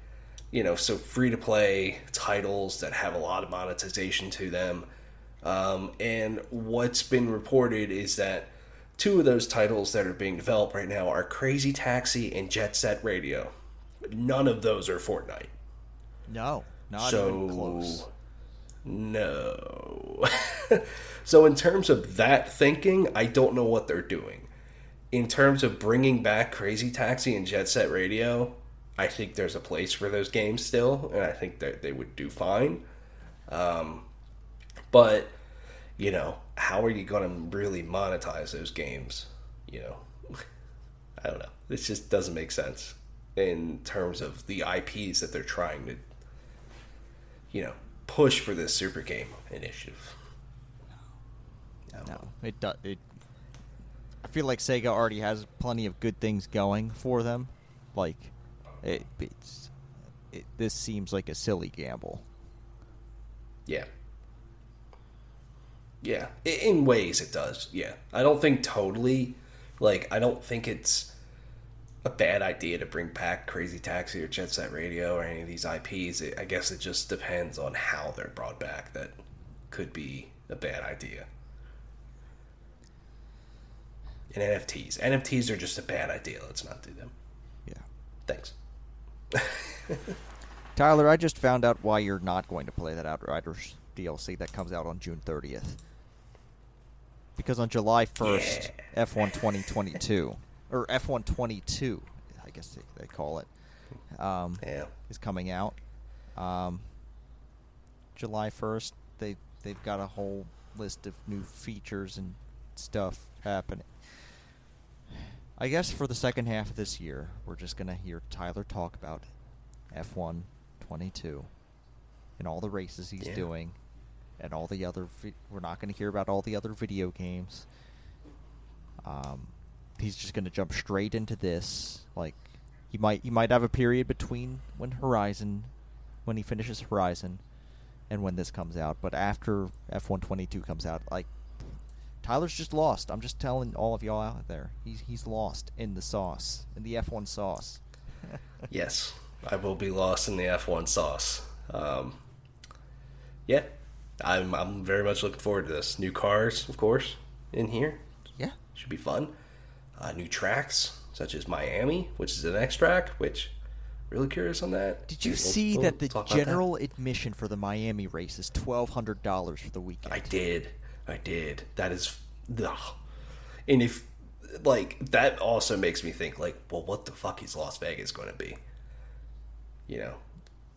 you know so free to play titles that have a lot of monetization to them. Um, and what's been reported is that two of those titles that are being developed right now are crazy taxi and jet set radio. None of those are fortnite. No, not so even close. no. So in terms of that thinking i don't know what they're doing. In terms of bringing back crazy taxi and jet set radio i think there's a place for those games still and i think that they would do fine um, but you know how are you going to really monetize those games you know i don't know this just doesn't make sense in terms of the ips that they're trying to you know, push for this super game initiative. No, it does. It. I feel like Sega already has plenty of good things going for them. Like, it, it's, it. This seems like a silly gamble. Yeah. Yeah, in ways it does. Yeah. I don't think totally like I don't think it's a bad idea to bring back Crazy Taxi or Jet Set Radio or any of these IPs. It, I guess it just depends on how they're brought back that could be a bad idea. And NFTs. NFTs are just a bad idea. Let's not do them. Yeah. Thanks. Tyler, I just found out why you're not going to play that Outriders DLC that comes out on June 30th. Because on July 1st, Yeah. F1 2022, or F1 22, I guess they, they call it, um, Yeah. is coming out. Um, July 1st, they, they've got a whole list of new features and stuff happening. I guess for the second half of this year, we're just going to hear Tyler talk about F1 22 and all the races he's Yeah. doing and all the other vi- we're not going to hear about all the other video games. Um, he's just going to jump straight into this like he might he might have a period between when Horizon when he finishes Horizon and when this comes out, but after F122 comes out like Tyler's just lost. I'm just telling all of y'all out there. He's he's lost in the sauce, in the F1 sauce. Yes, I will be lost in the F1 sauce. Um, yeah, I'm, I'm very much looking forward to this. New cars, of course, in here. Yeah. Should be fun. Uh, new tracks, such as Miami, which is the next track, which really curious on that. Did you We'll- see we'll that the about that. general admission for the Miami race is twelve hundred dollars for the weekend? I did. I did. That is ugh. And if like that also makes me think like, well, what the fuck is Las Vegas going to be? You know,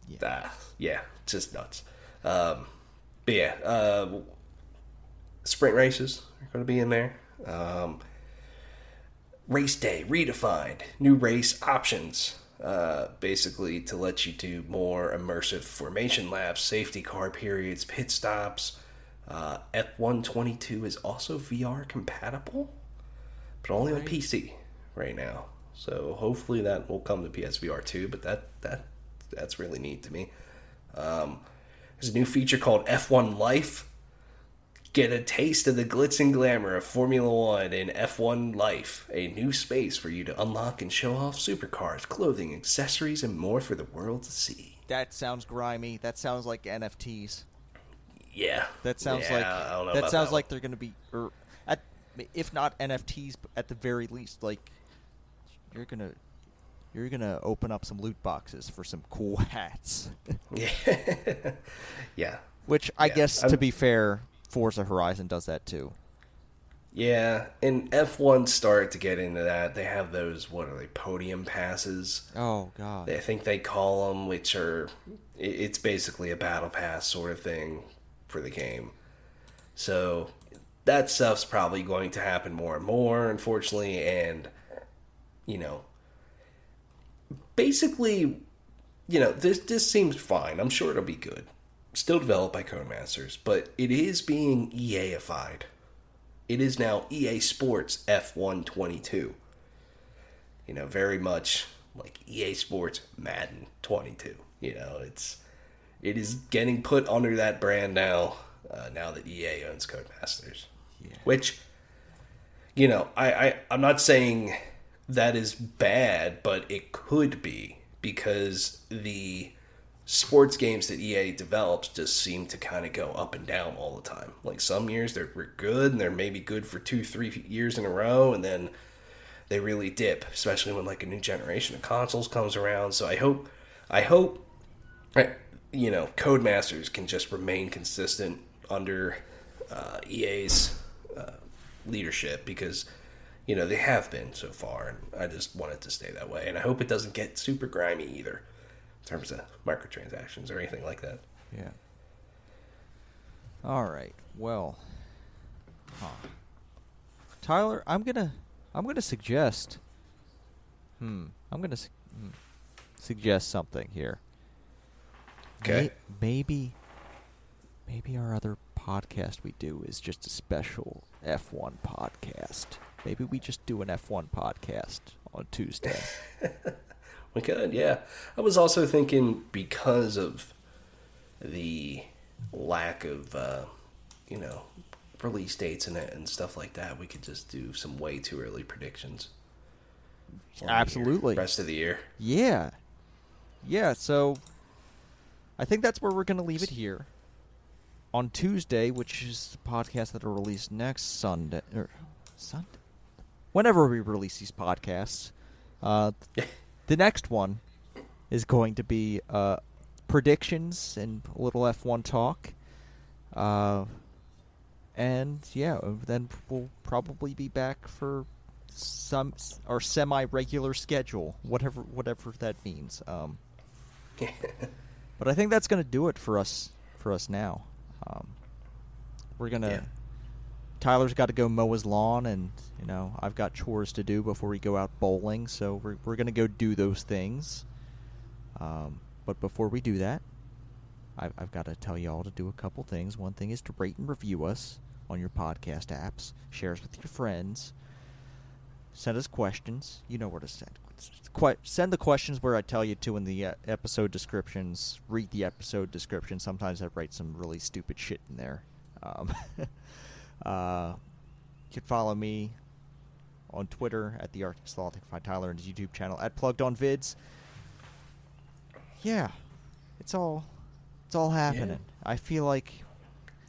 Yeah. that yeah, it's just nuts. Um, but yeah, uh, sprint races are going to be in there. Um, race day redefined, new race options. Uh, basically, to let you do more immersive formation laps, safety car periods, pit stops. Uh, F122 is also VR compatible, but only on PC right now. So hopefully that will come to PSVR 2. But that that that's really neat to me. Um, there's a new feature called F1 Life. Get a taste of the glitz and glamour of Formula One in F1 Life, a new space for you to unlock and show off supercars, clothing, accessories, and more for the world to see. That sounds grimy. That sounds like NFTs. Yeah, That sounds Yeah, like I don't know that sounds that like they're going to be, or at if not NFTs, at the very least, like you're gonna you're gonna open up some loot boxes for some cool hats. yeah, yeah, Which I Yeah, guess, to I'm- be fair, Forza Horizon does that too. yeah. And F1 started to get into that. They have those what are they podium passes? Oh God. I think they call them, which are it's basically a battle pass sort of thing for the game. So that stuff's probably going to happen more and more, unfortunately, and you know, basically, you know, this this seems fine. I'm sure it'll be good. Still developed by Codemasters, but it is being EA-ified. It is now EA Sports F122 you know, very much like EA Sports Madden 22. You know, it's it is getting put under that brand now. Uh, now that EA owns Codemasters, Yeah. which you know, I, I I'm not saying that is bad, but it could be because the sports games that EA develops just seem to kind of go up and down all the time. Like some years they're good and they're maybe good for two, three years in a row, and then they really dip, especially when like a new generation of consoles comes around. So I hope, I hope, uh, you know, Codemasters can just remain consistent under uh, EA's uh, leadership because you know they have been so far, and I just want it to stay that way. And I hope it doesn't get super grimy either in terms of microtransactions or anything like that. Yeah. All right. Well, huh. Tyler, I'm gonna I'm gonna suggest. Hmm. I'm gonna su- hmm, suggest something here. Okay. May- maybe. Maybe our other podcast we do is just a special F1 podcast. Maybe we just do an F1 podcast on Tuesday. We could, yeah. I was also thinking because of the lack of, uh, you know, release dates and and stuff like that, we could just do some way too early predictions. on the year, Absolutely. rest of the year. Yeah. Yeah, so I think that's where we're going to leave it here. On Tuesday, which is the podcast that will release next Sunday. Or Sunday? Whenever we release these podcasts. Uh, the next one is going to be uh, predictions and a little F1 talk. Uh, and yeah, uh, then we'll probably be back for some our semi-regular schedule, whatever whatever that means. Um, but I think that's going to do it for us for us now. Um, we're gonna. Yeah. Tyler's got to go mow his lawn, and you know I've got chores to do before we go out bowling. So we're we're gonna go do those things. Um, but before we do that, I've, I've got to tell you all to do a couple things. One thing is to rate and review us on your podcast apps, share us with your friends, send us questions. You know where to send. Send the questions where I tell you to in the uh, episode descriptions. Read the episode description. Sometimes I write some really stupid shit in there. Um, uh, you can follow me on Twitter at the Arctic Sloth. You can find Tyler on his YouTube channel at Plugged On Vids. Yeah, it's all it's all happening. I feel like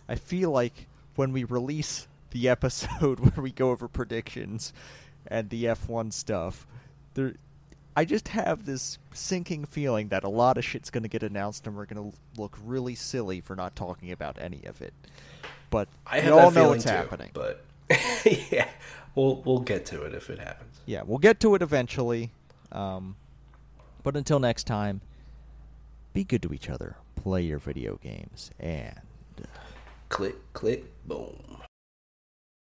I feel like when we release the episode where we go over predictions and the F1 stuff, there I just have this sinking feeling that a lot of shit's going to get announced and we're going to look really silly for not talking about any of it. But I we all know it's too, happening. but yeah, we'll we'll get to it if it happens. Yeah, we'll get to it eventually. Um, but until next time, be good to each other, play your video games, and Click, click, boom.